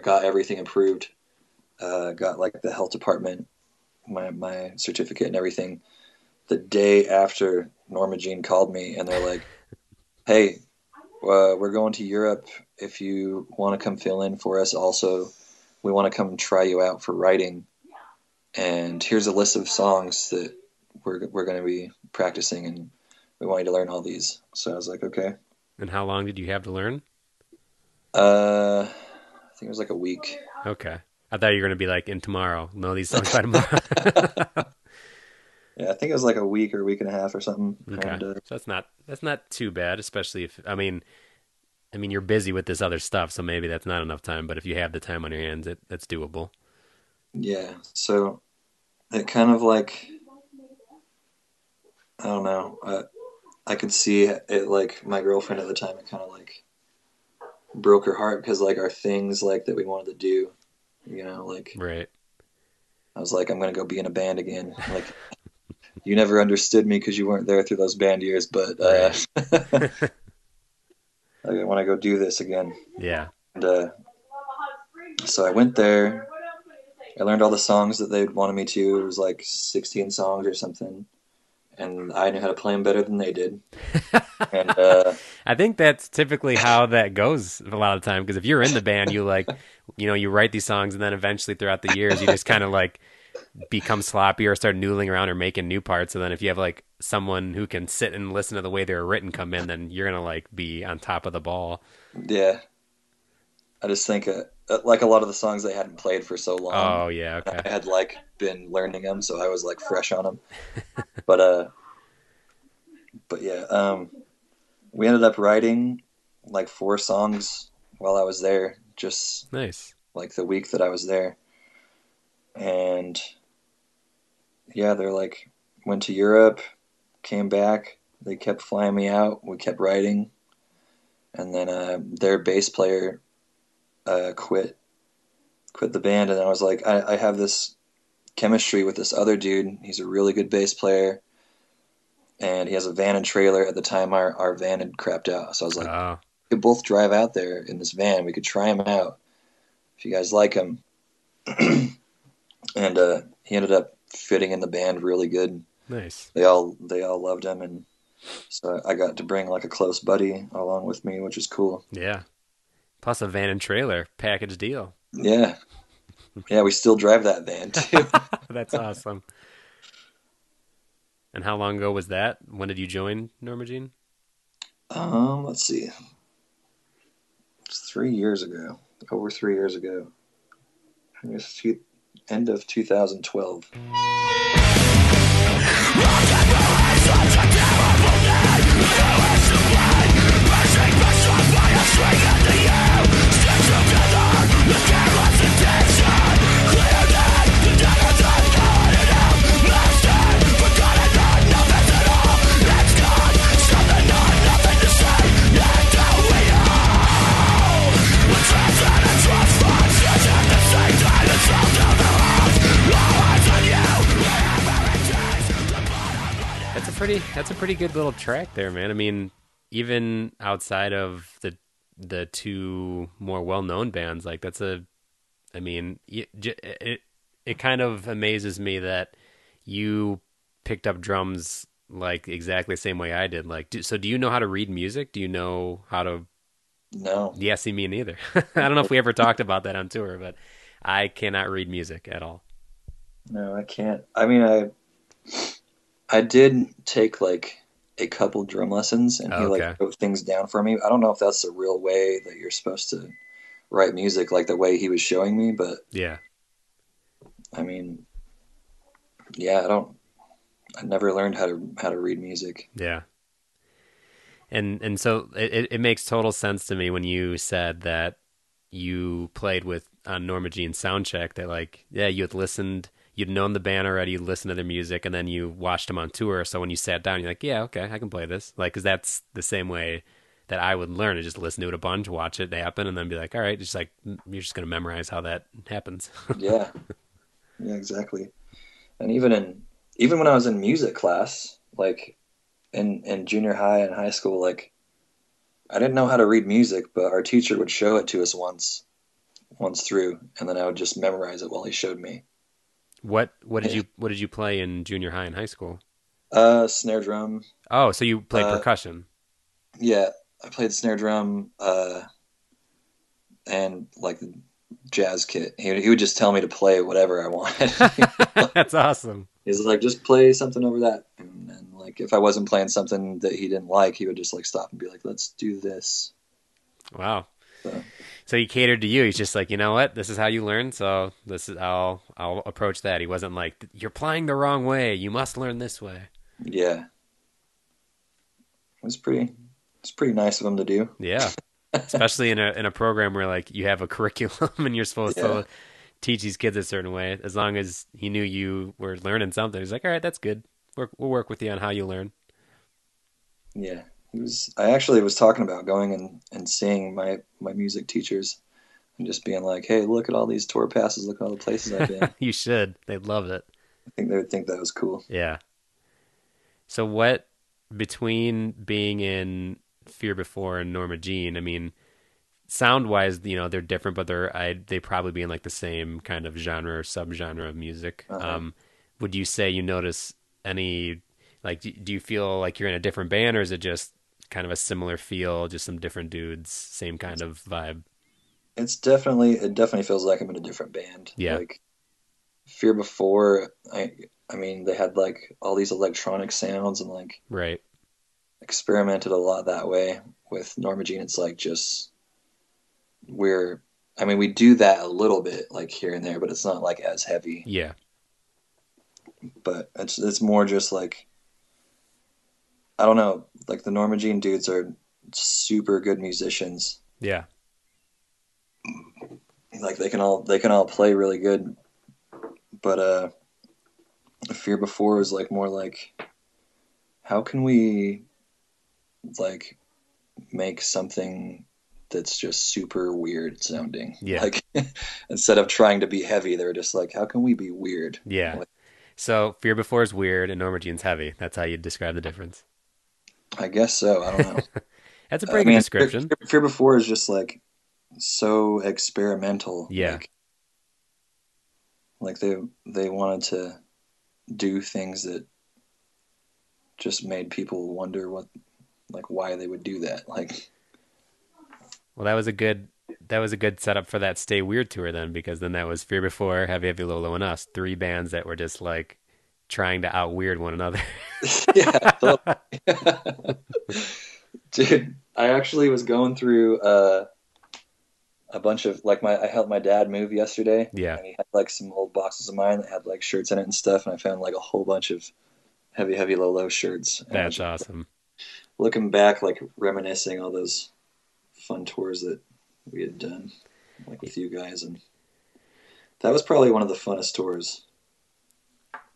got everything approved, uh, got like the health department, my my certificate and everything. The day after Norma Jean called me and they're like, "Hey, uh, we're going to Europe. If you want to come fill in for us, also, we want to come try you out for writing." and here's a list of songs that we're we're going to be practicing, and we want you to learn all these. So I was like, okay. And how long did you have to learn? Uh, I think it was like a week. Okay. I thought you were going to be like in tomorrow. Know these songs by tomorrow. Yeah, I think it was like a week or a week and a half or something. okay. And, uh, So that's not that's not too bad, especially if I mean I mean you're busy with this other stuff, so maybe that's not enough time, but if you have the time on your hands, it that's doable. yeah, so it kind of like I don't know. Uh, I could see it like my girlfriend at the time. It kind of like broke her heart because like our things like that we wanted to do, you know, like Right. I was like, I'm gonna go be in a band again. Like, you never understood me because you weren't there through those band years, but uh, I want to go do this again. Yeah. And uh, so I went there. I learned all the songs that they wanted me to. It was like 16 songs or something, and I knew how to play them better than they did. and uh, I think that's typically how that goes a lot of the time because if you're in the band, you like, you know, you write these songs and then eventually throughout the years, you just kind of like become sloppy or start noodling around or making new parts. And then if you have like someone who can sit and listen to the way they're written come in, then you're gonna like be on top of the ball. yeah, I just think uh, uh, like a lot of the songs they hadn't played for so long. Oh yeah, I had like been learning them, so I was like fresh on them. but uh, but yeah, um, we ended up writing like four songs while I was there, just nice. like the week that I was there, and yeah, they're like went to Europe, came back. They kept flying me out. We kept writing, and then uh, their bass player uh, quit quit the band, and I was like, I, I have this chemistry with this other dude. He's a really good bass player, and he has a van and trailer. At the time, our our van had crapped out, so I was like, Oh, we could both drive out there in this van. We could try him out if you guys like him. and uh, he ended up fitting in the band really good. nice. They all they all loved him, and so I got to bring like a close buddy along with me, which is cool. Yeah. Plus a van and trailer package deal. Yeah, yeah. We still drive that van too. That's awesome. And how long ago was that? When did you join Norma Jean? um, let's see. It's three years ago. Over three years ago. I two, end of 2012. Clear pretty that's a pretty good little track there, man. I mean, even outside of the the two more well known bands, like that's a, I mean, it it, it kind of amazes me that you picked up drums like exactly the same way I did. Like, do, so do you know how to read music? Do you know how to? No. Yeah, see me neither. I don't know if we ever talked about that on tour, but I cannot read music at all. No, I can't. I mean, I I did take like a couple drum lessons, and he Okay. like wrote things down for me. I don't know if that's the real way that you're supposed to write music, like the way he was showing me. But Yeah, I mean, yeah, I don't. I never learned how to how to read music. yeah. And and so it, it- makes total sense to me when you said that you played with on Norma Jean's soundcheck that like yeah you had listened you'd known the band already you listened to their music and then you watched them on tour so when you sat down you're like yeah okay I can play this like because that's the same way that I would learn to just listen to it a bunch watch it happen and then be like all right just like you're just gonna memorize how that happens yeah, yeah, exactly. And even in even when I was in music class, like in in junior high and high school, like I didn't know how to read music, but our teacher would show it to us once, once through, and then I would just memorize it while he showed me. What what did you what did you play in junior high and high school Uh, snare drum. oh so you played Uh, percussion Yeah, I played snare drum. Uh, and like the jazz kit. He he would just tell me to play whatever I wanted. that's awesome He's like, just play something over that. And, and like, if I wasn't playing something that he didn't like, he would just like stop and be like, let's do this. Wow. So- So he catered to you. He's just like, you know what? This is how you learn. So this is I'll I'll approach that. He wasn't like, you're playing the wrong way. You must learn this way. Yeah. It was pretty, it's pretty nice of him to do. Yeah. Especially in a in a program where like you have a curriculum and you're supposed Yeah. to teach these kids a certain way. As long as he knew you were learning something, he's like, all right, that's good. Work, we'll work with you on how you learn. Yeah. Was, I actually was talking about going and, and seeing my, my music teachers and just being like, hey, look at all these tour passes. Look at all the places I've been. You should. They'd love it. I think they would think that was cool. Yeah. So what between being in Fear Before and Norma Jean, I mean, sound wise, you know, they're different, but they're I they probably be in like the same kind of genre or subgenre of music. Uh-huh. Um, would you say you notice any like do you feel like you're in a different band or is it just kind of a similar feel, just some different dudes, same kind of vibe? It's definitely, it definitely feels like I'm in a different band. Yeah. Like Fear Before, I, I mean, they had like all these electronic sounds and like, Right. experimented a lot that way with Norma Jean. It's like just we're I mean we do that a little bit like here and there, but it's not like as heavy. Yeah. But it's it's more just like I don't know, like the Norma Jean dudes are super good musicians. Yeah. Like they can all they can all play really good. But uh Fear Before was like more like how can we like make something that's just super weird sounding. Yeah. Like instead of trying to be heavy, they're just like, how can we be weird? Yeah. So Fear Before is weird and Norma Jean's heavy. That's how you describe the difference. I guess so. I don't know. That's a uh, pretty mean, good description. Fear, Fear Before is just like so experimental. Yeah. Like, like they they wanted to do things that just made people wonder what like why they would do that. Like Well, that was a good that was a good setup for that Stay Weird tour then, because then that was Fear Before, Heavy Heavy Low Low, and us, three bands that were just like trying to out weird one another. yeah, dude. I actually was going through uh, a bunch of like my I helped my dad move yesterday. Yeah. and he had like some old boxes of mine that had like shirts in it and stuff, and I found like a whole bunch of heavy, heavy low low shirts. And I was That's awesome. Looking back, like reminiscing all those fun tours that we had done, like with you guys, and that was probably one of the funnest tours.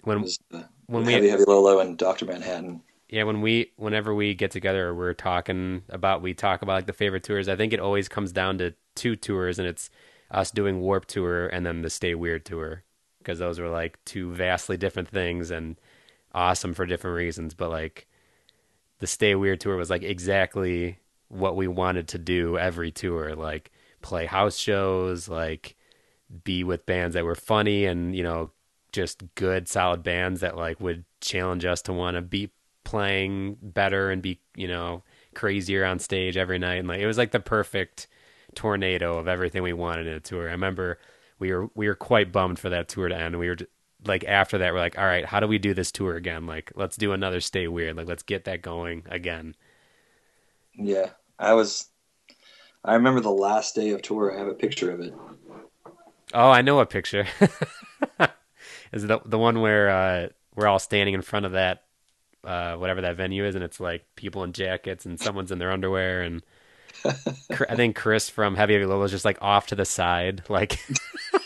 When uh, when heavy, we heavy low and Doctor Manhattan. yeah, when we whenever we get together or we're talking about we talk about like the favorite tours, I think it always comes down to two tours and it's us doing Warped Tour and then the Stay Weird tour because those were like two vastly different things and awesome for different reasons, but like the Stay Weird tour was like exactly what we wanted to do every tour, like play house shows, like be with bands that were funny and, you know, just good solid bands that like would challenge us to want to be playing better and be, you know, crazier on stage every night and like it was like the perfect tornado of everything we wanted in a tour. I remember we were we were quite bummed for that tour to end. We were like after that we're like, all right, how do we do this tour again? Like let's do another Stay Weird. Like let's get that going again. Yeah, I was. I remember the last day of tour. I have a picture of it. Oh, I know a picture. is the the one where uh, we're all standing in front of that uh, whatever that venue is, and it's like people in jackets and someone's in their underwear, and I think Chris from Heavy Heavy Low is just like off to the side, like.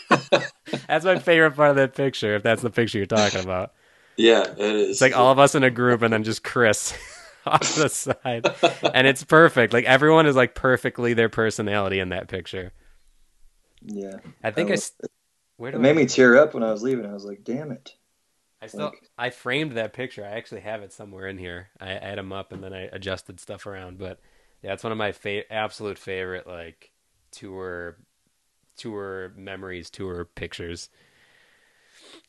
that's my favorite part of that picture. If that's the picture you're talking about, Yeah, it is. it's like all of us in a group, and then just Chris off the side, and it's perfect. Like everyone is like perfectly their personality in that picture. Yeah, I think I. S- Where do it I? made me tear up when I was leaving. I was like, "Damn it!" I still Like- I framed that picture. I actually have it somewhere in here. I had them up and then I adjusted stuff around. But yeah, it's one of my fa- absolute favorite like tour tour memories, tour pictures.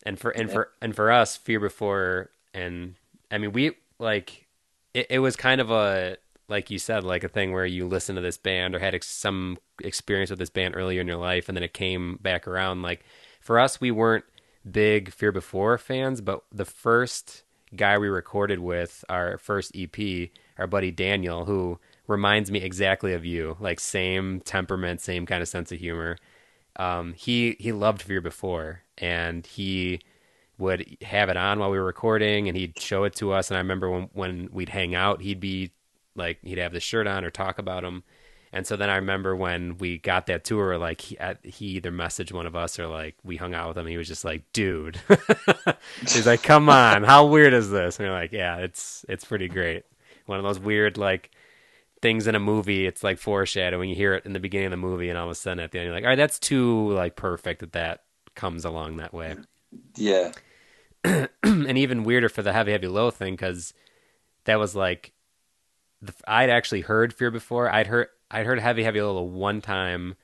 And for and for and for us, Fear Before, and I mean we like it. It was kind of a like you said, like a thing where you listen to this band or had ex- some experience with this band earlier in your life, and then it came back around. Like for us, we weren't big Fear Before fans, but the first guy we recorded with, our first EP, our buddy Daniel, who reminds me exactly of you, like same temperament, same kind of sense of humor. Um, he he loved Fear Before, and he would have it on while we were recording, and he'd show it to us. And I remember when when we'd hang out, he'd be like he'd have the shirt on or talk about him. And so then I remember when we got that tour, like he, he either messaged one of us or like we hung out with him. He was just like, "Dude," he's like, "Come on, how weird is this?" And we're like, "Yeah, it's it's pretty great." One of those weird like things in a movie. It's like foreshadowing. You hear it in the beginning of the movie, and all of a sudden at the end, you're like, "All right, that's too like perfect that that comes along that way." Yeah, and even weirder for the heavy heavy low thing because that was like the, I'd actually heard Fear before. I'd heard I'd heard heavy heavy low one time,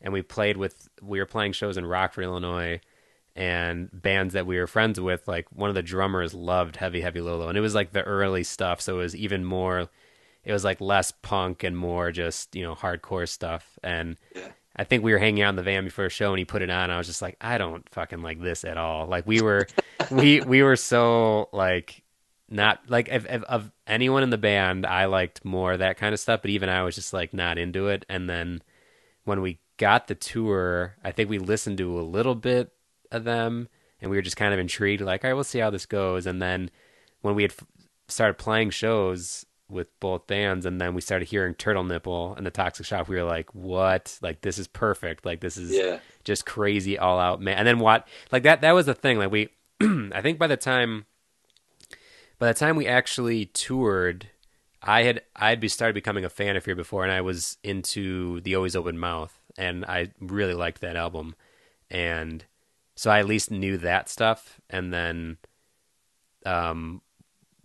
and we played with we were playing shows in Rockford, Illinois, and bands that we were friends with. Like one of the drummers loved heavy heavy low, and it was like the early stuff, so it was even more. It was like less punk and more just you know hardcore stuff, and Yeah. I think we were hanging out in the van before a show and he put it on. And I was just like, I don't fucking like this at all. Like we were, we we were so like not like if, if, of anyone in the band, I liked more that kind of stuff. But even I was just like not into it. And then when we got the tour, I think we listened to a little bit of them and we were just kind of intrigued. Like, all right, we'll see how this goes. And then when we had f- started playing shows with both bands and then we started hearing turtle nipple and the toxic shock we were like what like this is perfect like this is yeah, just crazy all out man and then what like that that was the thing like we i think by the time by the time we actually toured i had i'd be started becoming a fan of fear before and i was into the always open mouth and i really liked that album. And so i at least knew that stuff and then um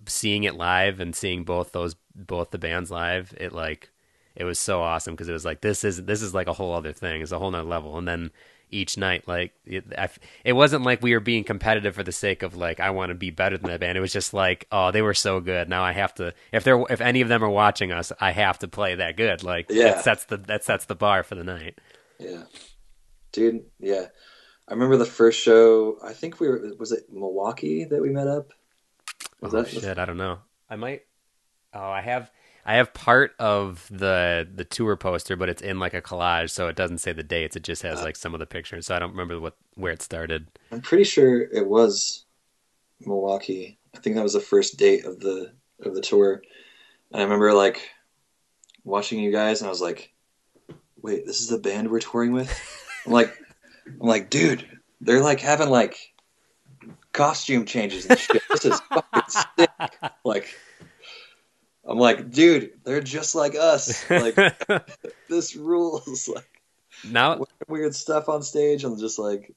seeing it live and seeing both those both the bands live it like it was so awesome because it was like this is this is like a whole other thing. It's a whole nother level. And then each night like it, I, it wasn't like we were being competitive for the sake of like i want to be better than that band it was just like oh they were so good now i have to if they're if any of them are watching us i have to play that good like Yeah. that sets the that sets the bar for the night yeah, dude. Yeah, I remember the first show. I think we were. Was it Milwaukee that we met up? Was oh that shit i don't know i might oh i have i have part of the the tour poster but it's in like a collage so it doesn't say the dates it just has uh. like some of the pictures so i don't remember what where it started I'm pretty sure it was Milwaukee. I think that was the first date of the of the tour. And I remember like watching you guys, and I was like, "Wait, this is the band we're touring with?" I'm like, "I'm like, dude, they're like having like costume changes and shit. This is fucking sick." Like, I'm like, dude, they're just like us. Like, this rules. Like, now weird stuff on stage and just like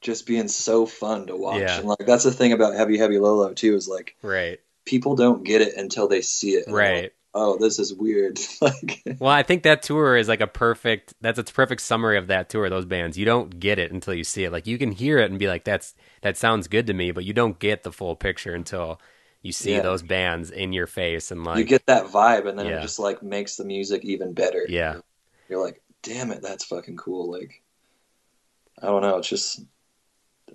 just being so fun to watch. Yeah. And like that's the thing about Heavy Heavy Low Low too is like Right. people don't get it until they see it. Right. like, oh, this is weird. like Well, I think that tour is like a perfect. That's a perfect summary of that tour. Those bands, you don't get it until you see it. Like you can hear it and be like, "That's that sounds good to me," but you don't get the full picture until you see Yeah. those bands in your face and like, you get that vibe, and then Yeah. it just like makes the music even better. yeah, you're like, damn it, that's fucking cool. Like, I don't know, it's just,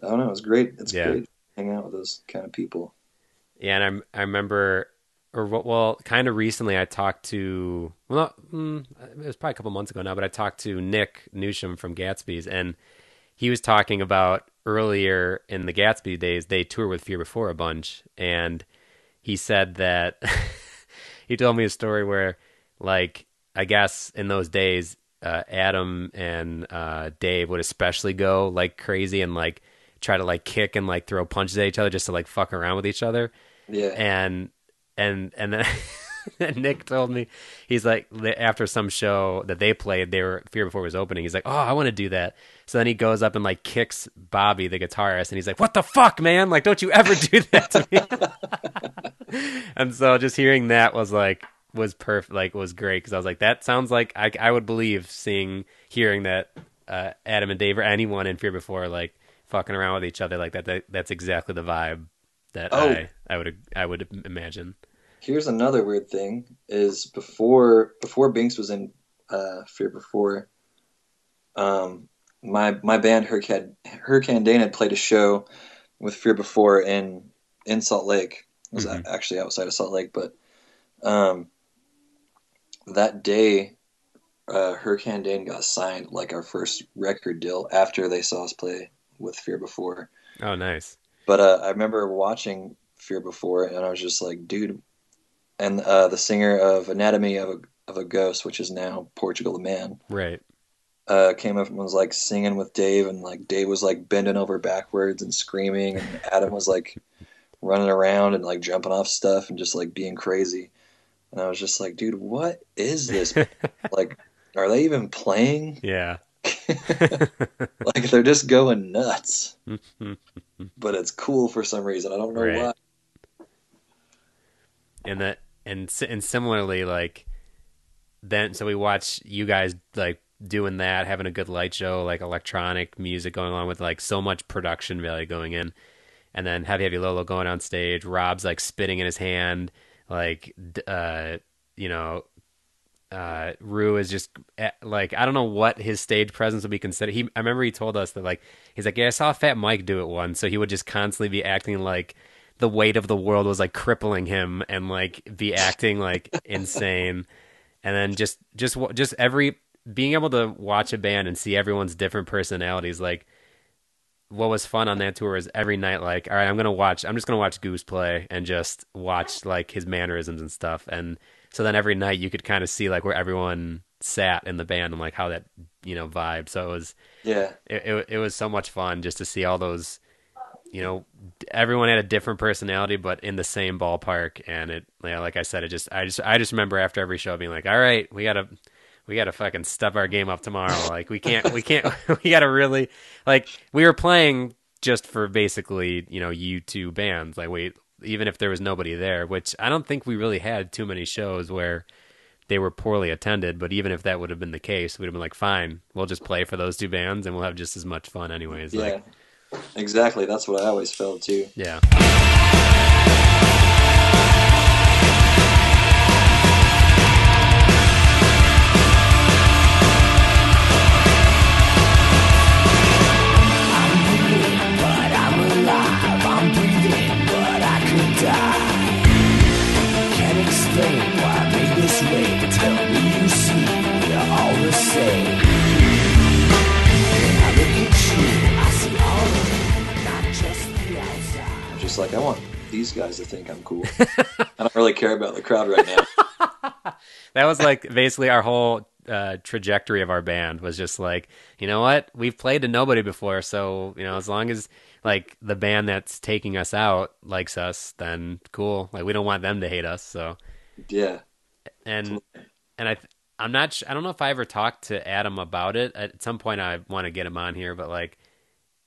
I don't know, it's great. It's Yeah. great hanging out with those kind of people. yeah. And I'm, I remember, or well- well, kind of recently, I talked to, well, not, mm, it was probably a couple months ago now, but I talked to Nic Newsham from Gatsby's, and he was talking about earlier in the Gatsby days they toured with Fear Before a bunch, and he said that he told me a story where, like, I guess in those days, uh, Adam and uh, Dave would especially go like crazy and like try to like kick and like throw punches at each other just to like fuck around with each other Yeah. and and and then and Nick told me he's like after some show that they played, they were Fear Before was opening. He's like, "Oh, I want to do that." So then he goes up and like kicks Bobby, the guitarist, and he's like, "What the fuck, man? Like, don't you ever do that to me?" and so just hearing that was like was perfect, like was great because I was like, that sounds like I I would believe seeing hearing that uh, Adam and Dave or anyone in Fear Before like fucking around with each other like that. that that's exactly the vibe that Oh. I I would I would imagine. Here's another weird thing: is before before Binks was in uh, Fear Before, um, my my band Hurricane Her Candane had played a show with Fear Before in in Salt Lake. It was Mhm. actually outside of Salt Lake, but um, that day, uh, Her Candane got signed like our first record deal after they saw us play with Fear Before. Oh, nice. But uh, I remember watching Fear Before, and I was just like, dude. And uh, the singer of Anatomy of a of a Ghost, which is now Portugal the Man, Right. uh, came up and was like singing with Dave, and like Dave was like bending over backwards and screaming, and Adam was like running around and like jumping off stuff and just like being crazy. And I was just like, dude, what is this? like, are they even playing? Yeah. like they're just going nuts. but it's cool for some reason. I don't know Right. why. and that and and similarly like then so we watch you guys like doing that having a good light show like electronic music going on with like so much production value going in and then heavy heavy low low going on stage rob's like spitting in his hand like uh you know uh Rue is just eh, like I don't know what his stage presence would be considered. He I remember he told us that like he's like yeah I saw Fat Mike do it once, so he would just constantly be acting like the weight of the world was like crippling him and like be acting like insane, and then just just just every being able to watch a band and see everyone's different personalities like what was fun on that tour is every night like all right i'm gonna watch i'm just gonna watch goose play and just watch like his mannerisms and stuff. And so then every night you could kind of see like where everyone sat in the band and like how that you know vibe. So it was Yeah. it, it, it was so much fun just to see all those you know everyone had a different personality but in the same ballpark. And it yeah, like i said it just i just i just remember after every show being like all right we gotta we gotta fucking step our game up tomorrow. Like we can't we can't we gotta really like we were playing just for basically you know you two bands. Like we even if there was nobody there which i don't think we really had too many shows where they were poorly attended but even if that would have been the case we'd have been like fine we'll just play for those two bands and we'll have just as much fun anyways. Yeah. like Exactly. That's what I always felt too. yeah these guys to think I'm cool. I don't really care about the crowd right now. that was like basically our whole uh, trajectory of our band was just like you know what we've played to nobody before so you know as long as like the band that's taking us out likes us then cool like we don't want them to hate us so Yeah. and and I I'm not sh- I don't know if I ever talked to Adam about it at some point I want to get him on here but like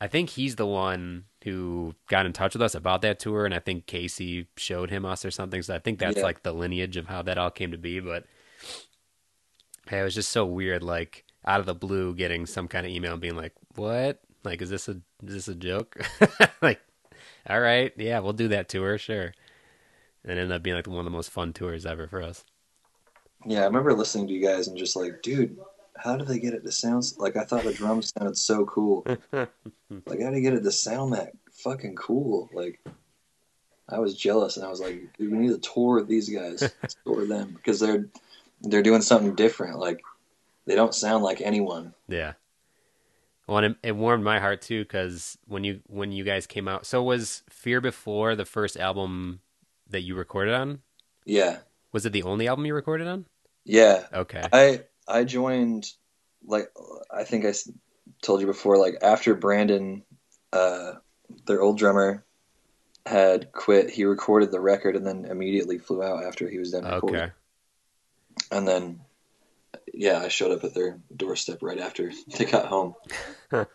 I think he's the one who got in touch with us about that tour, and I think Casey showed him us or something. So I think that's Yeah. like the lineage of how that all came to be. But hey, it was just so weird, like out of the blue, getting some kind of email and being like, "What? Like, is this a is this a joke?" like, all right, yeah, we'll do that tour, sure. And it ended up being like one of the most fun tours ever for us. Yeah, I remember listening to you guys and just like, dude, how did they get it to sound like? I thought the drums sounded so cool. like, how did they get it to sound that fucking cool? Like, I was jealous, and I was like, we need to tour with these guys, tour them because they're they're doing something different. Like, they don't sound like anyone. Yeah. Well, and it, it warmed my heart too because when you when you guys came out, so was Fear Before the first album that you recorded on? Yeah, Was it the only album you recorded on? yeah. Okay. I I joined like I think I told you before like after Brandon uh their old drummer had quit he recorded the record and then immediately flew out after he was done recording. Okay. and then yeah I showed up at their doorstep right after they got home.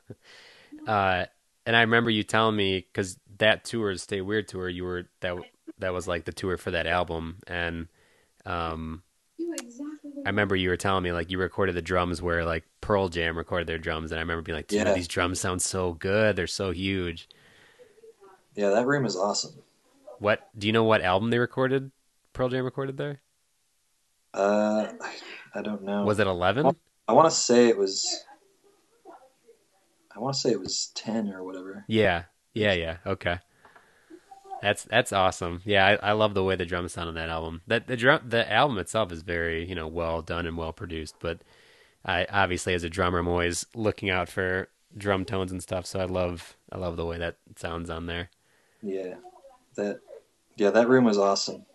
Uh, and I remember you telling me because that tour, Stay Weird tour, you were that that was like the tour for that album, and um, I remember you were telling me like you recorded the drums where like Pearl Jam recorded their drums, and I remember being like, dude, Yeah. these drums sound so good, they're so huge. yeah that room is awesome What do you know? What album they recorded? Pearl Jam recorded there. uh I, don't know Was it eleven? I want to say it was I want to say it was 10 or whatever Yeah, yeah, yeah. Okay, that's that's awesome. Yeah, I, I love the way the drums sound on that album. That the drum, the album itself is very you know well done and well produced. But I obviously as a drummer, I'm always looking out for drum tones and stuff. So I love I love the way that sounds on there. Yeah, that yeah, that room was awesome.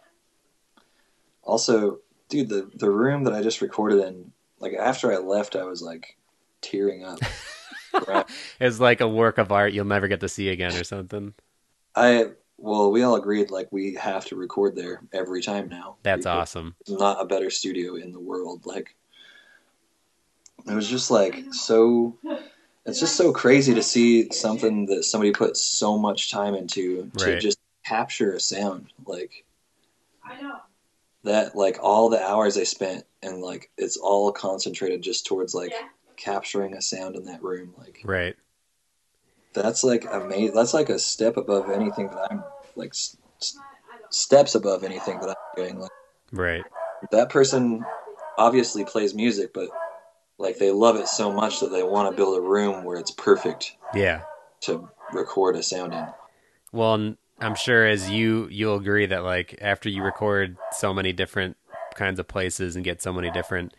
Also, dude, the the room that I just recorded in, like after I left, I was like tearing up. It's like a work of art you'll never get to see again or something. I well, we all agreed like we have to record there every time now. That's because awesome. Not a better studio in the world. Like it was just like so. It's just so crazy to see something that somebody put so much time into to Right. just capture a sound like I know that like all the hours they spent and like it's all concentrated just towards like capturing a sound in that room like Right. That's like amazing that's like a step above anything that i'm like steps above anything that i'm doing like Right. that person obviously plays music but like they love it so much that they want to build a room where it's perfect Yeah. to record a sound in Well, I'm sure as you you'll agree that like after you record so many different kinds of places and get so many different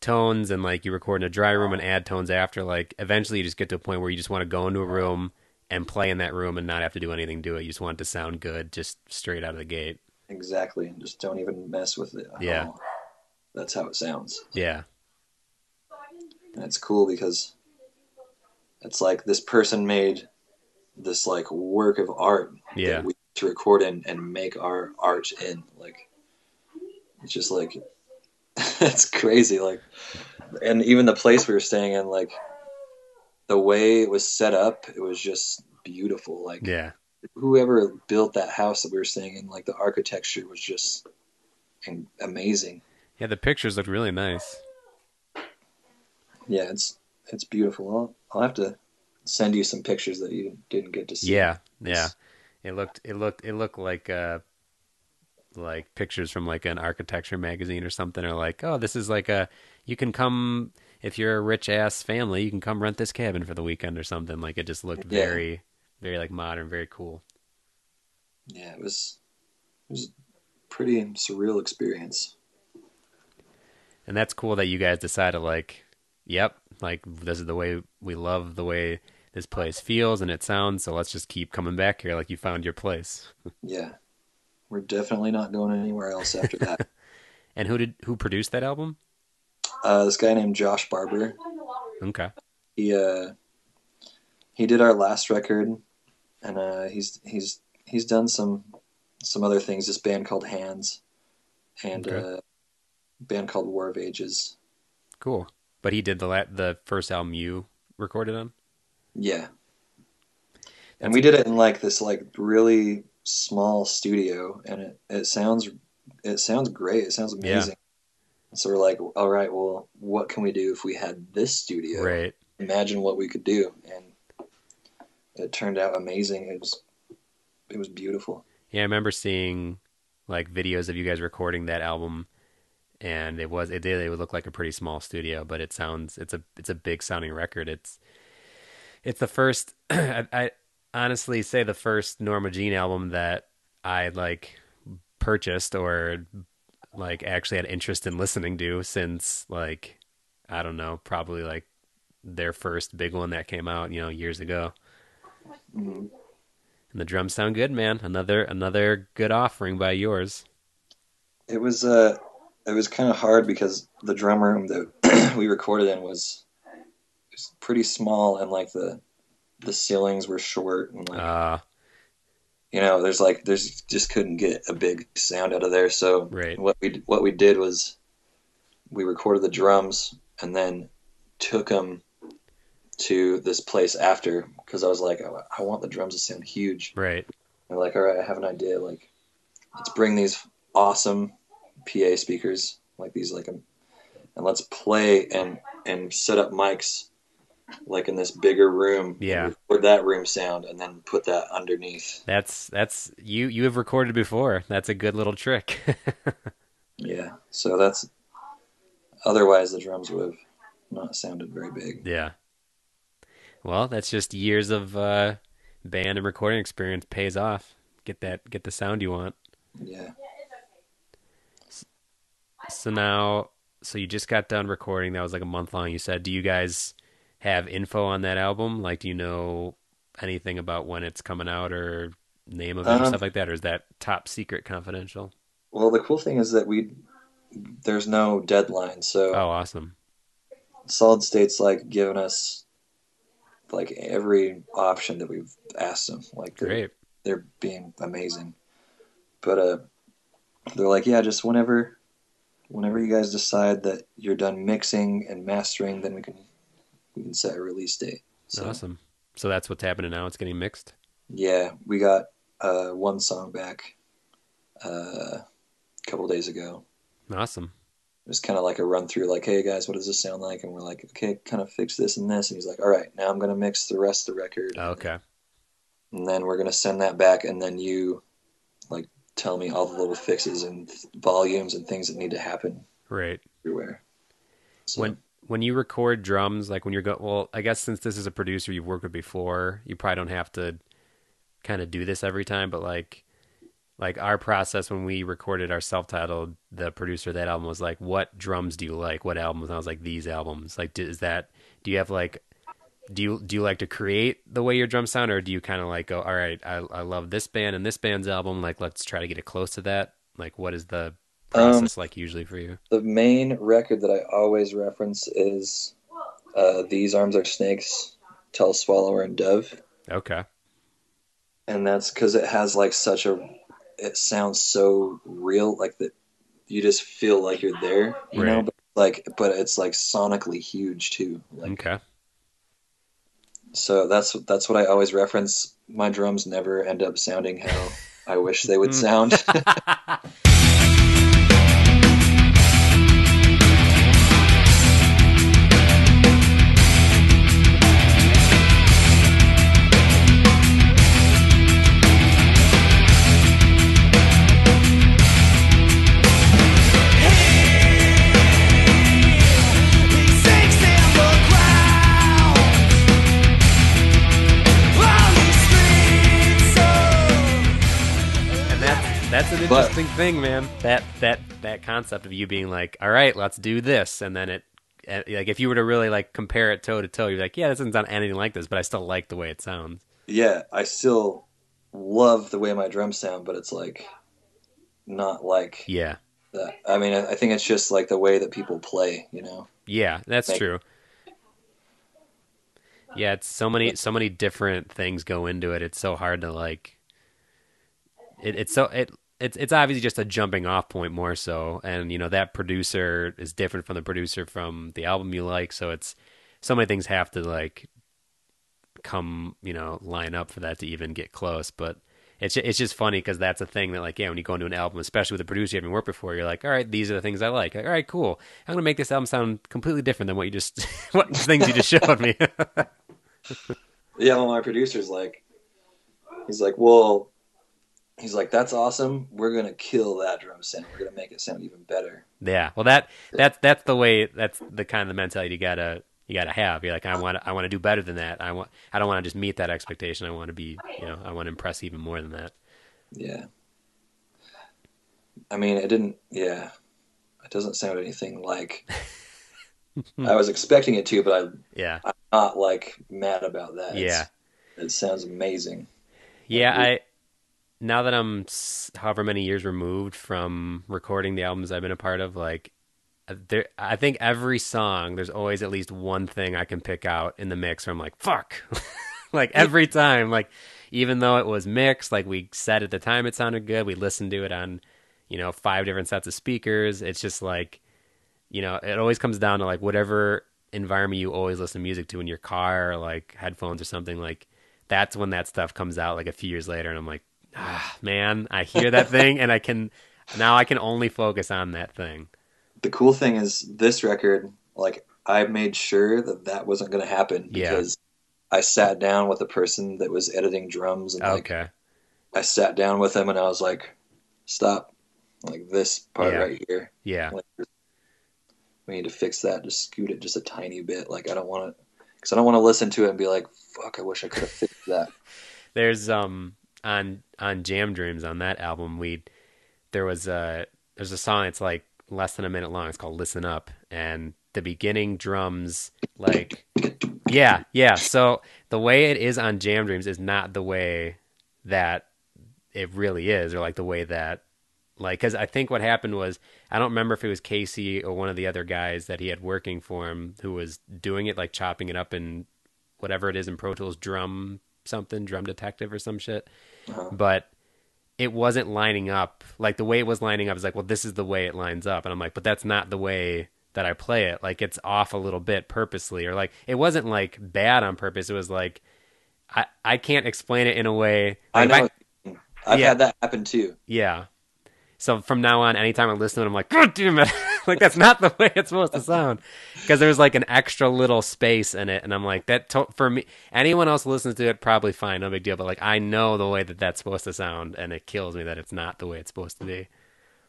tones and like you record in a dry room and add tones after like eventually you just get to a point where you just want to go into a room and play in that room and not have to do anything to it. You just want it to sound good just straight out of the gate. exactly And just don't even mess with it Yeah. that's how it sounds Yeah. and it's cool because it's like this person made this like work of art Yeah. to record in and make our art in like it's just like it's crazy like and even the place we were staying in like the way it was set up it was just beautiful like Yeah. whoever built that house that we were staying in like the architecture was just amazing Yeah, the pictures look really nice. yeah it's it's beautiful I'll, I'll have to send you some pictures that you didn't get to see Yeah. Yeah. It looked it looked it looked like uh like pictures from like an architecture magazine or something or like oh this is like a you can come if you're a rich ass family you can come rent this cabin for the weekend or something. Like it just looked Yeah. very very like modern very cool. Yeah it was it was a pretty surreal experience. And that's cool that you guys decided like yep like this is the way we love the way this place feels and it sounds so let's just keep coming back here like you found your place. Yeah we're definitely not going anywhere else after that. And who did who produced that album? Uh, this guy named josh barber. Okay. He uh he did our last record and uh he's he's he's done some some other things. This band called hands and Okay. uh band called war of ages. Cool. But he did the la- the first album you recorded on? Yeah. And we did it in like this like really small studio, and it it sounds it sounds great. It sounds Yeah. amazing. So we're like, all right, well, what can we do if we had this studio? Right. Imagine what we could do, and it turned out amazing. It was it was beautiful. Yeah, I remember seeing like videos of you guys recording that album, and it was it did it would look like a pretty small studio, but it sounds it's a it's a big sounding record. It's it's the first I, I honestly say the first Norma Jean album that I like purchased or like actually had interest in listening to since like I don't know probably like their first big one that came out you know years ago. Mhm. And the drums sound good, man. Another another good offering by yours. It was uh, it was kind of hard because the drum room that we recorded in was, was pretty small, and like the the ceilings were short, and like Uh you know, there's like there's just couldn't get a big sound out of there. So Right. what we what we did was we recorded the drums and then took them to this place after because I was like, I, I want the drums to sound huge. right. I'm like, all right, I have an idea. Like, let's bring these awesome PA speakers, like these, like, um, and let's play and and set up mics, like in this bigger room. Yeah. record that room sound, and then put that underneath. That's that's you you have recorded before. That's a good little trick. Yeah. So that's. Otherwise, the drums would have not sounded very big. yeah. Well, that's just years of uh, band and recording experience pays off. Get that get the sound you want. Yeah. So now so you just got done recording. That was like a month long. You said, do you guys have info on that album? Like, do you know anything about when it's coming out or name of it or Um, stuff like that, or is that top secret confidential? Well, the cool thing is that we there's no deadline, so Oh, awesome. Solid State's like giving us like every option that we've asked them. Like they're, Great. they're being amazing. But uh, they're like, yeah, just whenever, whenever you guys decide that you're done mixing and mastering, then we can we can set a release date. So Awesome. So that's what's happening now. It's getting mixed. yeah, we got uh, one song back uh, a couple days ago. Awesome. It was kind of like a run through, like, hey guys, what does this sound like? And we're like, okay, kind of fix this and this. And he's like, all right, now I'm gonna mix the rest of the record. Okay. and then we're gonna send that back, and then you like tell me all the little fixes and volumes and things that need to happen Right. everywhere. So, When when you record drums, like when you're going, well, I guess since this is a producer you've worked with before, you probably don't have to kind of do this every time, but like like our process when we recorded our self-titled, the producer that album was like, "What drums do you like? What albums?" And I was like, "These albums." Like, is that? Do you have like? Do you do you like to create the way your drums sound, or do you kind of like go, "All right, I I love this band and this band's album. Like, let's try to get it close to that." Like, what is the Um, like usually for you? the main record that I always reference is uh, "These Arms Are Snakes," "Tail Swallower and Dove," Okay. and that's because it has like such a. It sounds so real, like that. You just feel like you're there, you know. But like, but it's like sonically huge too. Like, Okay. So that's that's what I always reference. My drums never end up sounding how I wish they would Hmm. sound. But- interesting thing, man. That that that concept of you being like, all right, let's do this, and then it, eh, like, if you were to really like compare it toe to toe, you're like, yeah, this doesn't sound anything like this, but I still like the way it sounds. yeah, I still love the way my drums sound, but it's like not like Yeah, that. I mean, I I think it's just like the way that people play, you know. yeah, that's Like- true. Yeah, it's so many so many different things go into it. It's so hard to like. It, it's so it it's it's obviously just a jumping off point more so, and you know that producer is different from the producer from the album you like, so it's so many things have to like come you know line up for that to even get close. But it's it's just funny because that's a thing that like yeah when you go into an album, especially with a producer you haven't worked before, you're like all right these are the things I like. Like, all right cool, I'm gonna make this album sound completely different than what you just what things you just showed me. Yeah, well, my producer's like, he's like, well, he's like, that's awesome. We're gonna kill that drum sound. We're gonna make it sound even better. Yeah, well, that that's that's the way. That's the kind of mentality you gotta you gotta have. You're like, I want I want to do better than that. I want I don't want to just meet that expectation. I want to be you know I want to impress even more than that. Yeah. I mean, it didn't. Yeah, it doesn't sound anything like I was expecting it to, but I, Yeah, I'm not like mad about that. It's- yeah, it sounds amazing. yeah. I now that I'm however many years removed from recording the albums I've been a part of, like uh, there, I think every song there's always at least one thing I can pick out in the mix where I'm like, fuck, like every time, like even though it was mixed, like we said at the time it sounded good, we listened to it on, you know, five different sets of speakers. It's just like, you know, it always comes down to like whatever environment you always listen to music to in your car or like headphones or something like that's when that stuff comes out like a few years later and I'm like, ah, man, I hear that thing and I can now I can only focus on that thing. The cool thing is this record, like I made sure that that wasn't going to happen Yeah. because I sat down with the person that was editing drums and like Okay. I sat down with him and I was like, stop, like this part Yeah. right here. Yeah. Like, we need to fix that. Just scoot it just a tiny bit. Like I don't want to, because I don't want to listen to it and be like, "Fuck, I wish I could have fixed that." There's um on on Jam Dreams on that album we there was a there's a song it's like less than a minute long. It's called Listen Up and the beginning drums like yeah, yeah. So the way it is on Jam Dreams is not the way that it really is or like the way that like cuz I think what happened was I don't remember if it was Casey or one of the other guys that he had working for him who was doing it like chopping it up in whatever it is in Pro Tools drum something drum detective or some shit Uh-huh. but it wasn't lining up like the way it was lining up is like well this is the way it lines up and i'm like but that's not the way that i play it like it's off a little bit purposely or like it wasn't like bad on purpose it was like i i can't explain it in a way I like, if know. I've Yeah. had that happen too. yeah so from now on anytime i listen to it i'm like god damn it like that's not the way it's supposed to sound because there's like an extra little space in it and i'm like that to- for me anyone else listens to it probably fine no big deal but like i know the way that that's supposed to sound and it kills me that it's not the way it's supposed to be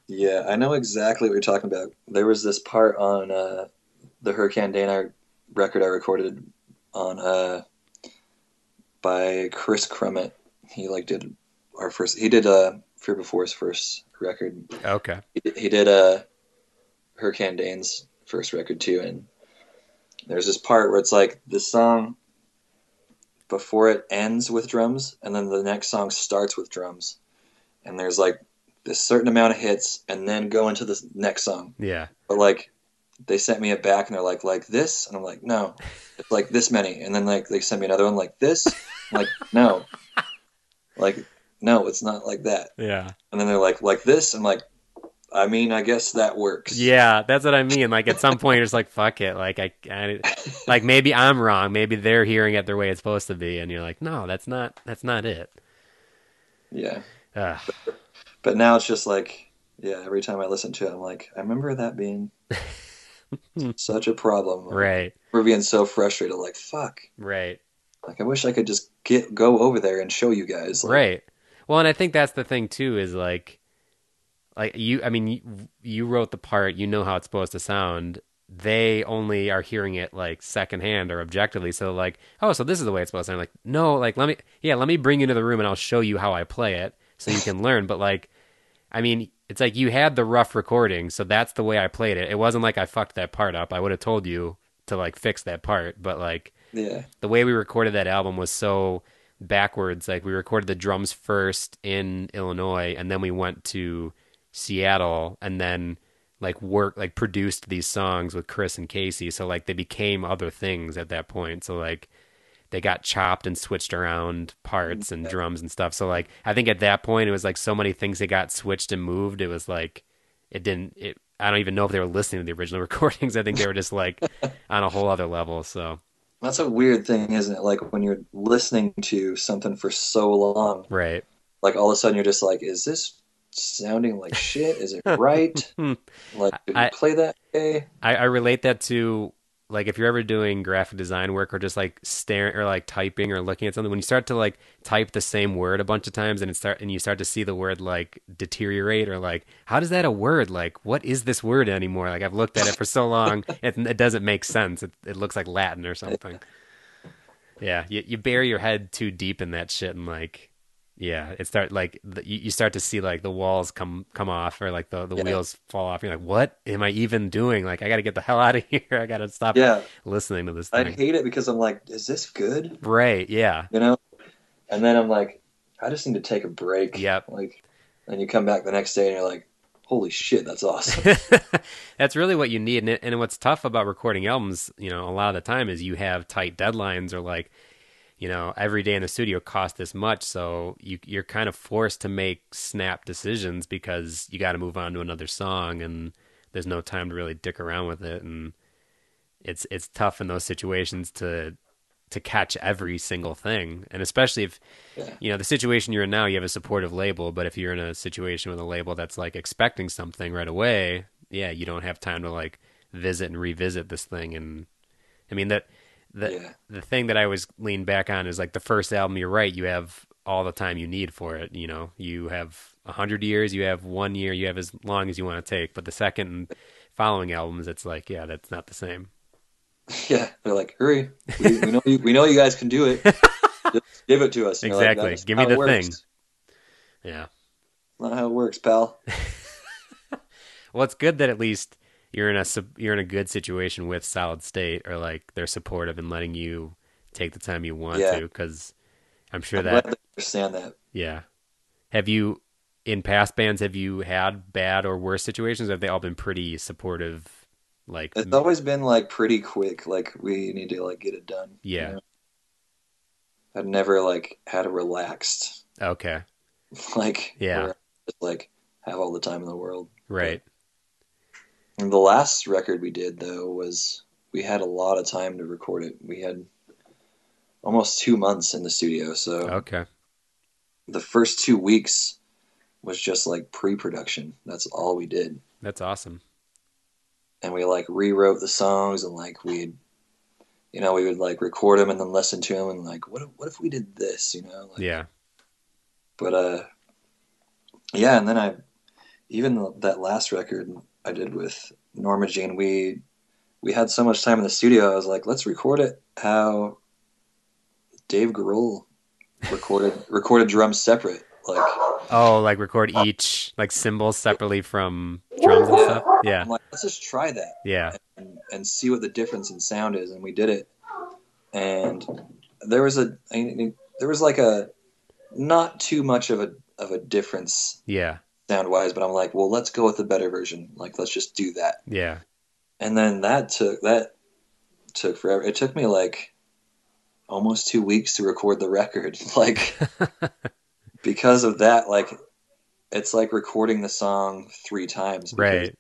Yeah, I know exactly what you're talking about. There was this part on uh, the Her Candane record I recorded on uh, by Kris Crummett. He like did our first. He did uh, Fear Before's first record. okay He did, he did uh, Her Candane's first record too, and there's this part where it's like the song before it ends with drums, and then the next song starts with drums, and there's like this certain amount of hits, and then go into the next song. yeah. But like they sent me it back, and they're like like this, and I'm like no, it's like this many, and then like they sent me another one like this, I'm like no, like no, it's not like that, yeah. And then they're like like this, I'm like. I mean, I guess that works. yeah that's what i mean like at some point you're just like fuck it like I, I like maybe i'm wrong maybe they're hearing it the way it's supposed to be and you're like no that's not that's not it Yeah. Ugh. But now it's just like, yeah, every time I listen to it, I'm like, I remember that being such a problem. right We're being so frustrated, like, fuck. right Like, I wish I could just get go over there and show you guys. Like, Right. Well, and I think that's the thing too is like, like you. I mean, you, you wrote the part. You know how it's supposed to sound. They only are hearing it like secondhand or objectively. So like, oh, so this is the way it's supposed to sound. Like, no, like let me, yeah, let me bring you to the room and I'll show you how I play it so you can learn. But like, I mean, it's like you had the rough recording, so that's the way I played it. It wasn't like I fucked that part up. I would have told you to like fix that part, but like Yeah. the way we recorded that album was so backwards. Like we recorded the drums first in Illinois, and then we went to Seattle, and then like work like produced these songs with Kris and Casey. So like they became other things at that point. So like they got chopped and switched around parts and drums and stuff. So like I think at that point it was like so many things that got switched and moved. It was like it didn't. It I don't even know if they were listening to the original recordings. I think they were just like on a whole other level. So That's a weird thing, isn't it? Like when you're listening to something for so long, Right. like all of a sudden you're just like, is this sounding like shit? Is it right? Like, did we I- play that okay? I, I relate that to like if you're ever doing graphic design work or just like staring or like typing or looking at something when you start to like type the same word a bunch of times and it start and you start to see the word like deteriorate or like how does that a word like what is this word anymore like I've looked at it for so long it, it doesn't make sense it, it looks like Latin or something yeah you, you bury your head too deep in that shit and like yeah it start like the, you, you start to see like the walls come come off or like the, the Yeah. wheels fall off you're like what am i even doing like i gotta get the hell out of here i gotta stop Yeah, listening to this I hate it because I'm like, is this good? right yeah You know? And then I'm like, I just need to take a break. Yep. Like, and you come back the next day and you're like, holy shit, that's awesome. that's really what you need and, it, and what's tough about recording albums you know a lot of the time is you have tight deadlines or like you know every day in the studio costs this much. So you you're kind of forced to make snap decisions because you got to move on to another song and there's no time to really dick around with it. And it's it's tough in those situations to to catch every single thing. And especially if you know the situation you're in now you have a supportive label but if you're in a situation with a label that's like expecting something right away yeah you don't have time to like visit and revisit this thing. And i mean that the Yeah. the thing that i always lean back on is like the first album you're right you have all the time you need for it you know you have a hundred years you have one year you have as long as you want to take but the second and following albums it's like yeah that's not the same yeah. They're like, hurry. We, we know you, we know you guys can do it. Just give it to us. And you're like, Exactly. Give me the thing." yeah Not how it works, pal. Well, it's good that at least you're in a you're in a good situation with Solid State, or like they're supportive and letting you take the time you want Yeah. to. Because I'm sure I'm that understand that. yeah. Have you in past bands have you had bad or worse situations? Or have they all been pretty supportive? Like It's always been like pretty quick. Like we need to like get it done. you Yeah. know? I've never like had a relaxed okay, like Yeah. just like have all the time in the world. right, And the last record we did though was we had a lot of time to record it. We had almost two months in the studio, so okay, the first two weeks was just like pre-production. That's all we did, that's awesome. and we like rewrote the songs and like we'd, you know, we would like record them and then listen to them and like, what if, what if we did this, you know? Like, Yeah, But uh, yeah, and then I, even that last record I did with Norma Jean, we we had so much time in the studio. I was like, let's record it how Dave Grohl recorded recorded drums separate. Like oh, like record each like cymbals separately from drums and stuff. Yeah, I'm like, let's just try that yeah, and, and see what the difference in sound is. And we did it, and there was a I mean, there was like a not too much of a of a difference yeah, sound wise, but I'm like, well, let's go with the better version. Like, let's just do that. yeah. And then that took that took forever. It took me like almost two weeks to record the record. Like because of that, like it's like recording the song three times. right.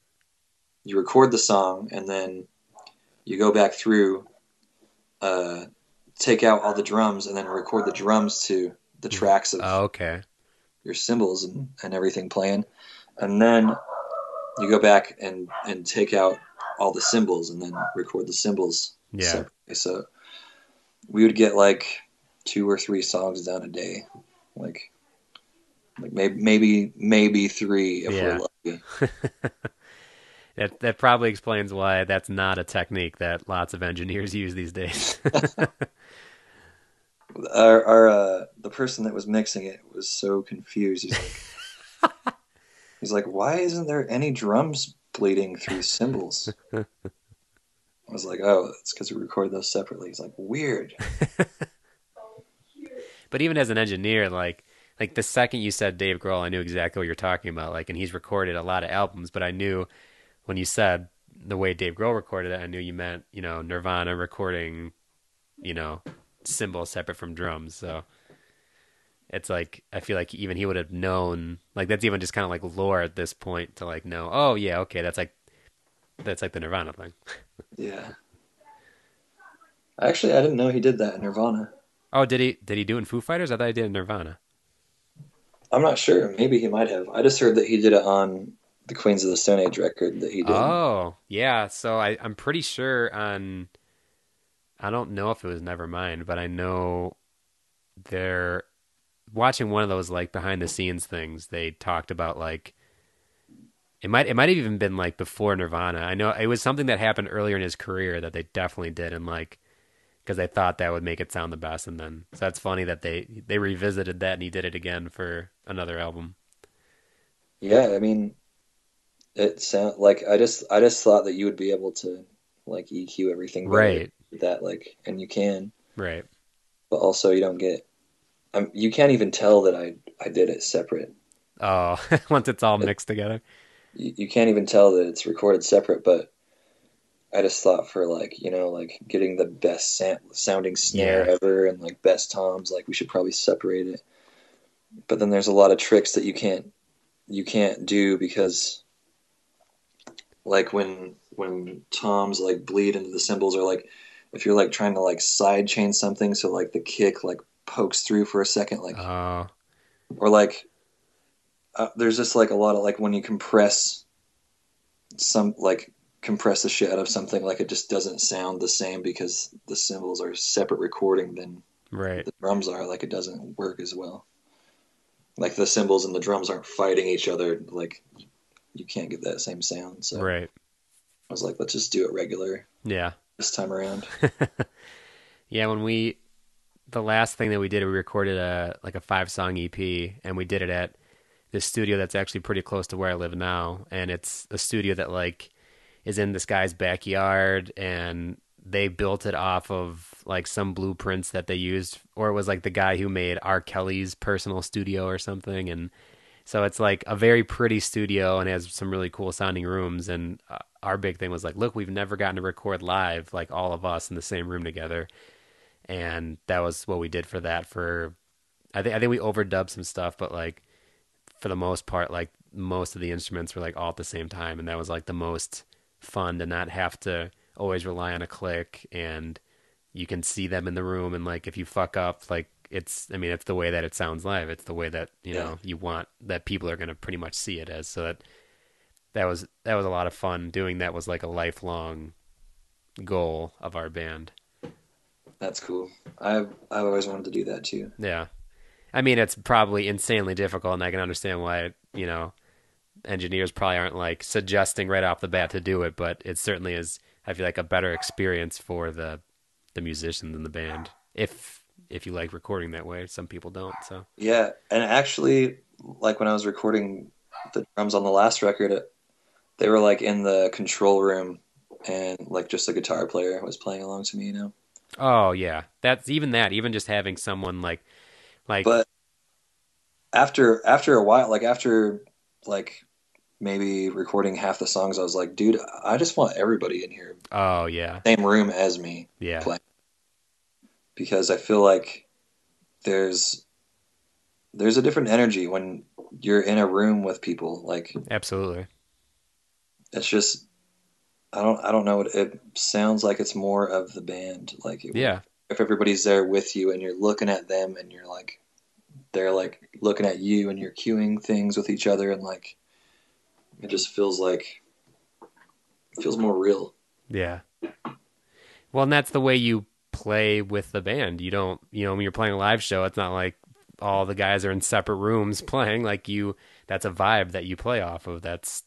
You record the song and then you go back through, uh, take out all the drums and then record the drums to the tracks of Oh, okay. Your cymbals and, and everything playing. And then you go back and, and take out all the cymbals and then record the cymbals Yeah. separately. So we would get like two or three songs down a day. Like like maybe maybe maybe three if Yeah. we're lucky. That that probably explains why that's not a technique that lots of engineers use these days. Our, our uh, the person that was mixing it was so confused. He's like, he's like, why isn't there any drums bleeding through cymbals? I was like, oh, it's because we record those separately. He's like, weird. but even as an engineer, like like the second you said Dave Grohl, I knew exactly what you're talking about. Like, and he's recorded a lot of albums, but I knew when you said the way Dave Grohl recorded it, I knew you meant you know Nirvana recording, you know, cymbals separate from drums. So it's like I feel like even he would have known. Like that's even just kind of like lore at this point to like know. Oh yeah, okay, that's like that's like the Nirvana thing. Yeah. Actually, I didn't know he did that in Nirvana. Oh, did he? Did he do it in Foo Fighters? I thought he did in Nirvana. I'm not sure. Maybe he might have. I just heard that he did it on the Queens of the Stone Age record that he did. Oh, yeah. So I, I'm pretty sure on. I don't know if it was Nevermind, but I know they're watching one of those like behind the scenes things. They talked about like it might it might have even been like before Nirvana. I know it was something that happened earlier in his career that they definitely did, and like because they thought that would make it sound the best, and then so that's funny that they they revisited that and he did it again for another album. Yeah, I mean, it sound like I just I just thought that you would be able to like EQ everything better Right. That like, and you can, Right. but also you don't get. Um, you can't even tell that I I did it separate. Oh, once it's all mixed together. You, you can't even tell that it's recorded separate, but. I just thought for like you know like getting the best sam- sounding snare Yeah. ever and like best toms like we should probably separate it. But then there's a lot of tricks that you can't you can't do because like when when toms like bleed into the cymbals or like if you're like trying to like side chain something so like the kick like pokes through for a second like Oh, or like uh, there's just like a lot of like when you compress some like compress the shit out of something like it just doesn't sound the same because the cymbals are separate recording than right. the drums are like it doesn't work as well like the cymbals and the drums aren't fighting each other like you can't get that same sound so Right. i was like let's just do it regular Yeah. This time around. Yeah, when we the last thing that we did, we recorded a like a five song EP, and we did it at this studio that's actually pretty close to where I live now, and it's a studio that like is in this guy's backyard, and they built it off of like some blueprints that they used, or it was like the guy who made R. Kelly's personal studio or something, and so it's like a very pretty studio and has some really cool sounding rooms. And uh, our big thing was like, look, we've never gotten to record live, like all of us in the same room together. And that was what we did for that. For I think I think we overdubbed some stuff, but like for the most part, like most of the instruments were like all at the same time, and that was like the most fun to not have to always rely on a click and you can see them in the room and like if you fuck up like it's i mean it's the way that it sounds live. It's the way that you Yeah. know you want that people are going to pretty much see it as. So that that was that was a lot of fun. Doing that was like a lifelong goal of our band. That's cool. I've i've always wanted to do that too. Yeah. I mean it's probably insanely difficult and i can understand why you know engineers probably aren't like suggesting right off the bat to do it but it certainly is i feel like a better experience for the the musicians in the band if if you like recording that way. Some people don't so. Yeah, and actually, like when I was recording the drums on the last record, they were like in the control room, and like just a guitar player was playing along to me, you know. oh yeah. That's even that even just having someone like like But after after a while, like after like maybe recording half the songs, I was like, dude, I just want everybody in here, oh yeah. Same room as me, yeah. play. Because I feel like there's there's a different energy when you're in a room with people, like. absolutely. it's just I don't I don't know. It, it sounds like it's more of the band. Like it- yeah. if everybody's there with you and you're looking at them and you're like they're like looking at you and you're cueing things with each other and like it just feels like it feels more real. Yeah. Well, and that's the way you play with the band. You don't, you know, when you're playing a live show, it's not like all the guys are in separate rooms playing. Like you, that's a vibe that you play off of. That's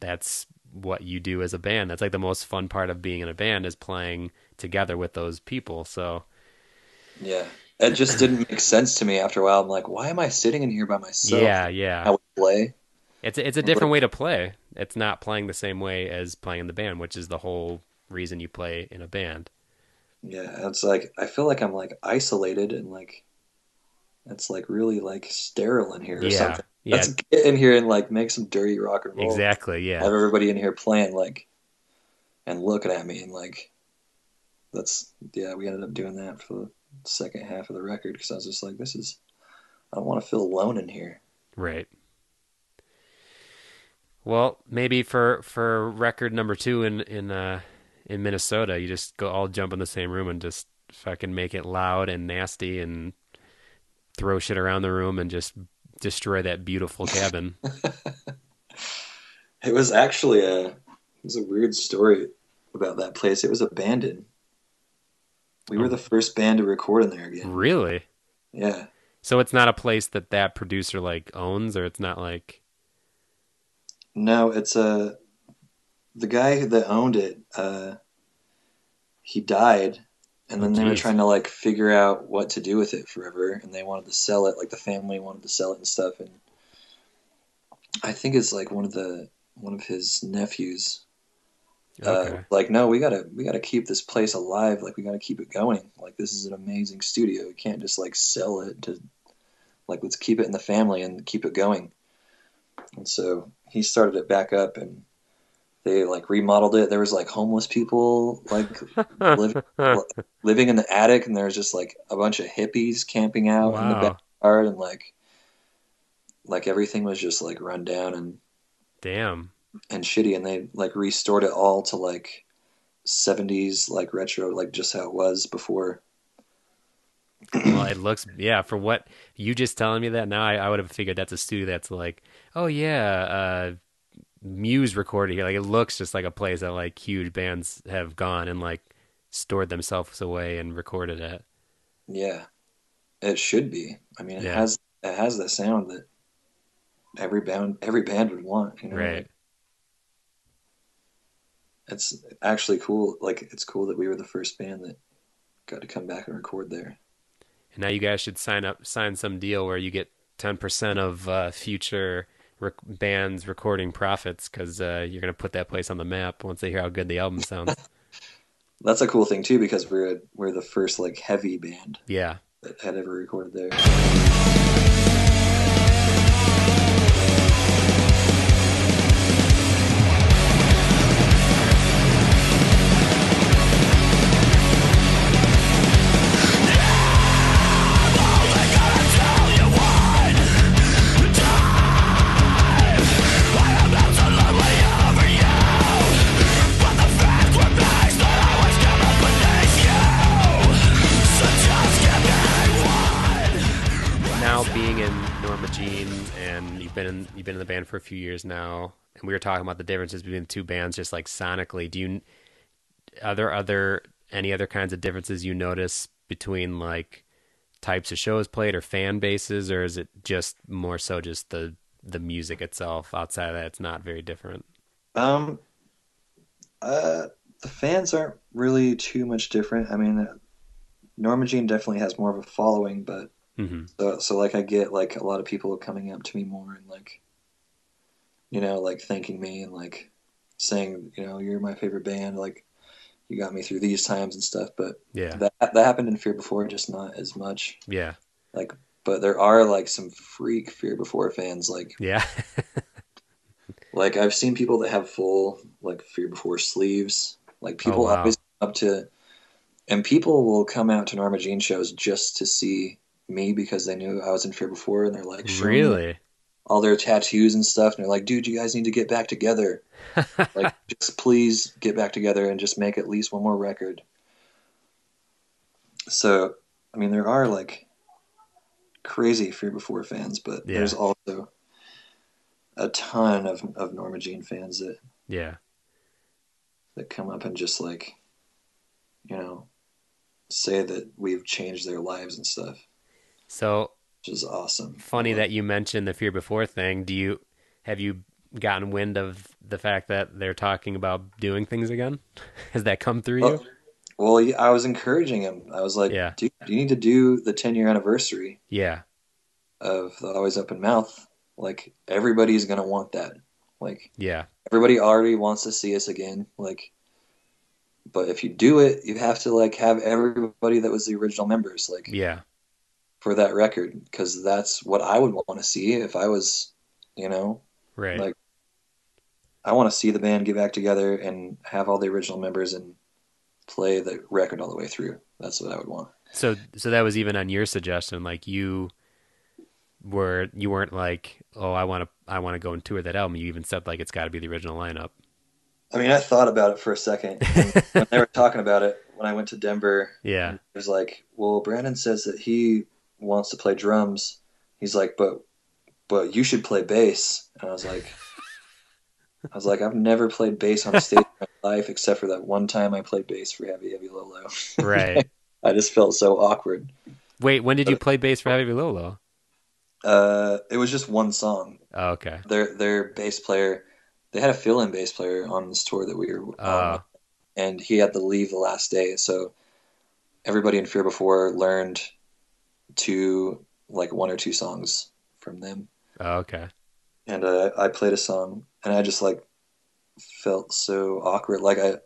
that's what you do as a band. That's like the most fun part of being in a band is playing together with those people. So yeah it just didn't make sense to me after a while I'm like why am I sitting in here by myself yeah, yeah. I would play It's it's a different way to play. It's not playing the same way as playing in the band, which is the whole reason you play in a band. Yeah it's like I feel like I'm like isolated and like it's like really like sterile in here or Yeah, something yeah. let's get in here and like make some dirty rock and roll Exactly. Yeah. have everybody in here playing like and looking at me and like that's yeah we ended up doing that for the second half of the record because i was just like this is i don't want to feel alone in here Right. Well, maybe for for record number two in in uh in Minnesota. You just go all jump in the same room and just fucking make it loud and nasty and throw shit around the room and just destroy that beautiful cabin. It was actually a it was a weird story about that place. It was abandoned. We were Oh. the first band to record in there again. really? Yeah. So it's not a place that that producer like owns, or it's not like No, it's a the guy that owned it. Uh, he died, and then Oh, they were trying to like figure out what to do with it forever, and they wanted to sell it. Like the family wanted to sell it and stuff. And I think it's like one of the one of his nephews. okay, Uh, like, no, we gotta we gotta keep this place alive. Like, we gotta keep it going. Like, this is an amazing studio. We can't just like sell it to. Like, let's keep it in the family and keep it going. And so he started it back up, and they like remodeled it. There was like homeless people like live, living in the attic, and there was just like a bunch of hippies camping out in the backyard, and like like everything was just like run down and damn, and shitty and they like restored it all to like 70s like retro like just how it was before well, it looks yeah. For what you just telling me that now, I, I would have figured that's a studio that's like, oh yeah, uh, Muse recorded here. Like it looks just like a place that like huge bands have gone and like stored themselves away and recorded it. yeah it should be i mean it Yeah. has it has the sound that every band every band would want you know Right. like, it's actually cool like it's cool that we were the first band that got to come back and record there And now you guys should sign up, sign some deal where you get ten percent of uh, future rec- bands recording profits because uh, you're gonna put that place on the map once they hear how good the album sounds. that's a cool thing too because we're we're the first like heavy band yeah. that had ever recorded there for a few years now, and we were talking about the differences between the two bands, just like sonically. Do you are there other any other kinds of differences you notice between like types of shows played or fan bases, or is it just more so just the the music itself? Outside of that, it's not very different. Um, uh, the fans aren't really too much different. I mean, Norma Jean definitely has more of a following, but hmm so, so like I get like a lot of people coming up to me more and like, you know, like thanking me and like saying, you know, you're my favorite band. Like, you got me through these times and stuff. But Yeah, that that happened in Fear Before, just not as much. yeah, Like, but there are like some freak Fear Before fans. Like, yeah. Like I've seen people that have full like Fear Before sleeves. Like oh, people Oh, wow. always up to, and people will come out to Norma Jean shows just to see me because they knew I was in Fear Before, and they're like, really? All their tattoos and stuff, and they're like, dude, you guys need to get back together. like, just please get back together and just make at least one more record. So, I mean, there are like crazy Fear Before fans, but Yeah. there's also a ton of of Norma Jean fans that yeah. that come up and just like you know say that we've changed their lives and stuff So which is awesome funny that you mentioned the fear before thing. Do you have you gotten wind of the fact that they're talking about doing things again? Has that come through oh, you? well, well i was encouraging him i was like Yeah. dude you need to do the 10 year anniversary Yeah, of the always open mouth like everybody's gonna want that like yeah, everybody already wants to see us again like but if you do it you have to like have everybody that was the original members like yeah, for that record because that's what i would want to see if i was you know right. Like- I want to see the band get back together and have all the original members and play the record all the way through. That's what I would want. so, so that was even on your suggestion. Like you were, you weren't like, oh, I want to, I want to go and tour that album. You even said like it's got to be the original lineup. I mean, I thought about it for a second. When they were talking about it, when I went to Denver, Yeah. it was like, well, Brandon says that he wants to play drums. He's like, but, but you should play bass. And I was like, I was like, I've never played bass on a stage in my life except for that one time I played bass for Heavy Heavy Low Low. Right. I just felt so awkward. Wait, when did you play bass for Heavy Lolo? Uh, it was just one song. Oh, okay. Their their bass player, they had a fill-in bass player on this tour that we were on, Uh, and he had to leave the last day. So everybody in Fear Before learned two like one or two songs from them, oh, okay. and uh, I played a song, and I just like felt so awkward. Like I, I'm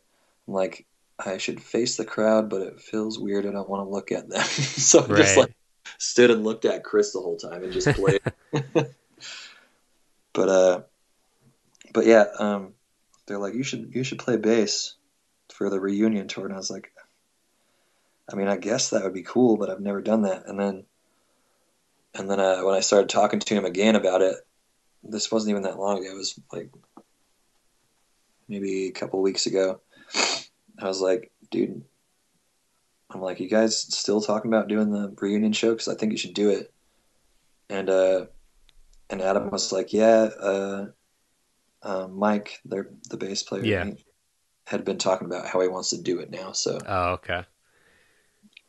like I should face the crowd, but it feels weird. I don't want to look at them, so I just like stood and looked at Chris the whole time and just played. but uh, but yeah, um, they're like you should you should play bass for the reunion tour, and I was like, I mean, I guess that would be cool, but I've never done that. And then, and then uh, when I started talking to him again about it, this wasn't even that long ago. It was like maybe a couple weeks ago. I was like, dude, I'm like, you guys still talking about doing the reunion show? Because I think you should do it. And uh, and Adam was like, yeah, uh, uh, Mike, their the bass player, Yeah. had been talking about how he wants to do it now. So Oh, okay.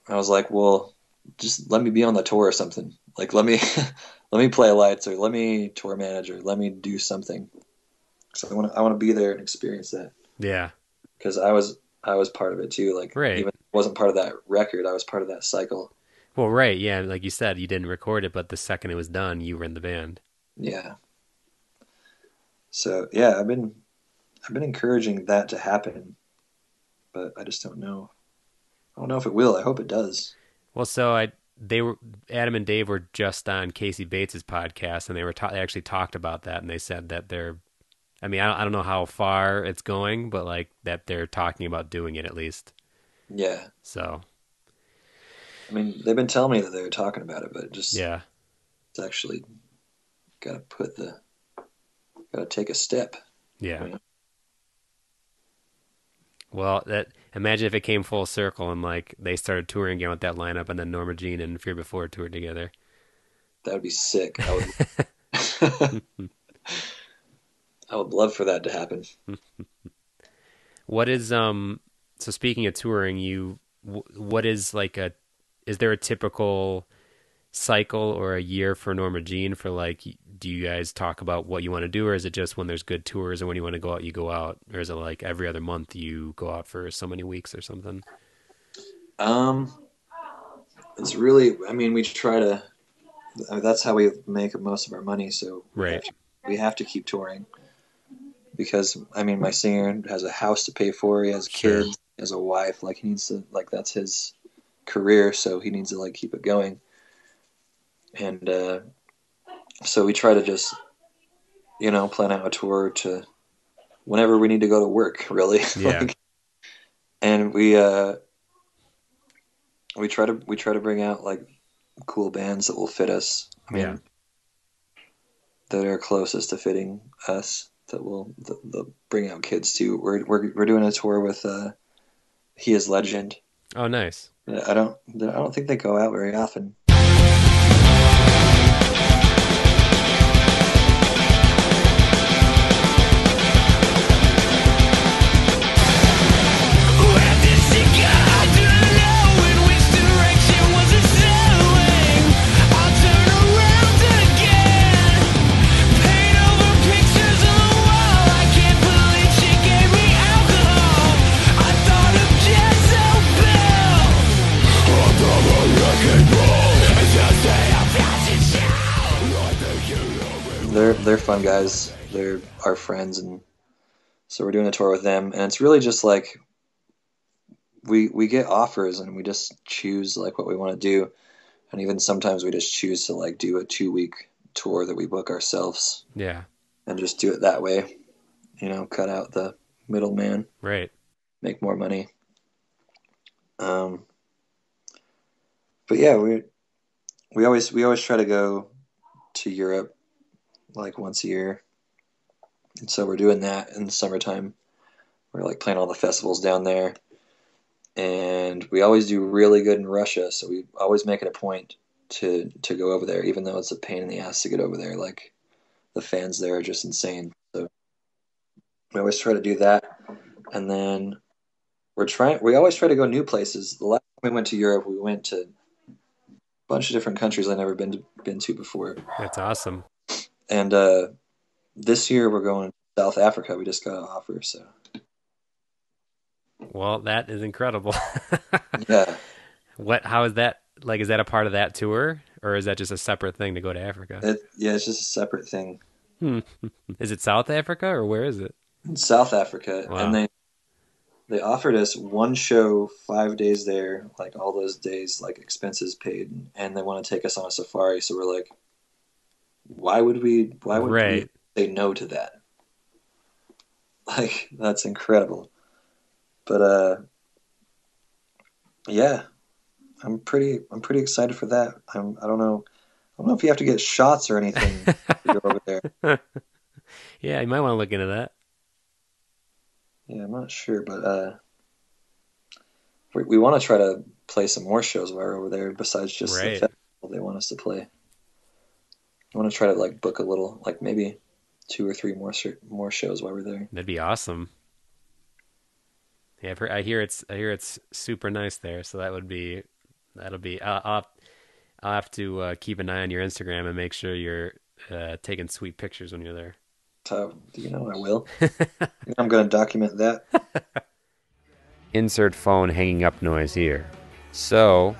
I was like, well, just let me be on the tour or something. Like, let me let me play lights or let me tour manager. let me do something. So I want to I want to be there and experience that Yeah. because I was I was part of it too. Like, Right. even wasn't part of that record, I was part of that cycle. Well, right. Yeah. Like you said, you didn't record it, but the second it was done, you were in the band. Yeah. So yeah, I've been I've been encouraging that to happen, but I just don't know. I don't know if it will. I hope it does. Well, so I they were Adam and Dave were just on Casey Bates's podcast, and they were ta- they actually talked about that, and they said that they're, I mean, I don't, I don't know how far it's going, but like that they're talking about doing it at least. Yeah. So I mean, they've been telling me that they were talking about it, but it just yeah, it's actually got to put the got to take a step. yeah. Yeah. Well, that imagine if it came full circle and like they started touring again with that lineup, and then Norma Jean and Fear Before toured together. That would be sick. I would I would love for that to happen. What is um? So speaking of touring, you what is like a? Is there a typical cycle or a year for Norma Jean for like? Do you guys talk about what you want to do, or is it just when there's good tours or when you want to go out, you go out, or is it like every other month you go out for so many weeks or something? Um, it's really. I mean, we try to. I mean, that's how we make most of our money. So we Right. have to, we have to keep touring because I mean, my singer has a house to pay for. He has Sure. kids. He has a wife. Like he needs to. Like that's his career. So he needs to like keep it going. And uh, so we try to just, you know, plan out a tour to whenever we need to go to work. Really. Yeah. Like, and we uh we try to we try to bring out like cool bands that will fit us. I mean, Yeah. that are closest to fitting us. That will that, that bring out kids too. We're we're we're doing a tour with uh, He Is Legend. Oh, nice. I don't I don't think they go out very often. Fun guys. They're our friends, and so we're doing a tour with them. And it's really just like we we get offers, and we just choose like what we want to do. And even sometimes we just choose to like do a two week tour that we book ourselves Yeah. and just do it that way. You know, cut out the middleman, Right. make more money. Um, but yeah, we we always we always try to go to Europe like once a year, and so we're doing that in the summertime. we're like playing all the festivals down there, and we always do really good in Russia. So we always make it a point to to go over there, even though it's a pain in the ass to get over there. Like the fans there are just insane. So we always try to do that, and then we're trying. We always try to go new places. The last time we went to Europe, we went to a bunch of different countries I've never been to, been to before. That's awesome. And uh, this year we're going to South Africa. We just got an offer, so Well, that is incredible. yeah. what? How is that? Like, is that a part of that tour, or is that just a separate thing to go to Africa? It, yeah, it's just a separate thing. Is it South Africa, or where is it? In South Africa, Wow. and they they offered us one show, five days there, like all those days, like expenses paid, and they want to take us on a safari. So we're like, why would we? Why would Right. we say no to that? Like that's incredible. But uh, yeah, I'm pretty. I'm pretty excited for that. I'm. I don't know. I don't know if you have to get shots or anything over there. Yeah, you might want to look into that. Yeah, I'm not sure, but uh, we, we want to try to play some more shows while we're over there besides just the festival they want us to play. I want to try to like book a little, like maybe two or three more more shows while we're there. That'd be awesome. Yeah, I've heard, I hear it's I hear it's super nice there, so that would be that'll be. I'll I'll, I'll have to uh, keep an eye on your Instagram and make sure you're uh, taking sweet pictures when you're there. Do you know I will? I'm going to document that. Insert phone hanging up noise here. So,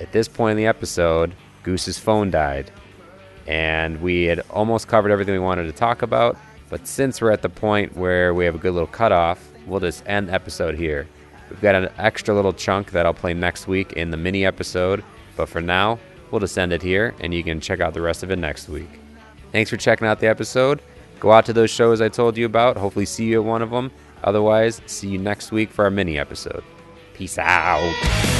at this point in the episode, Goose's phone died, and we had almost covered everything we wanted to talk about. But since we're at the point where we have a good little cutoff, we'll just end the episode here. We've got an extra little chunk that I'll play next week in the mini episode, but for now, we'll just end it here, and you can check out the rest of it next week. Thanks for checking out the episode. Go out to those shows I told you about. Hopefully, see you at one of them. Otherwise, see you next week for our mini episode. Peace out.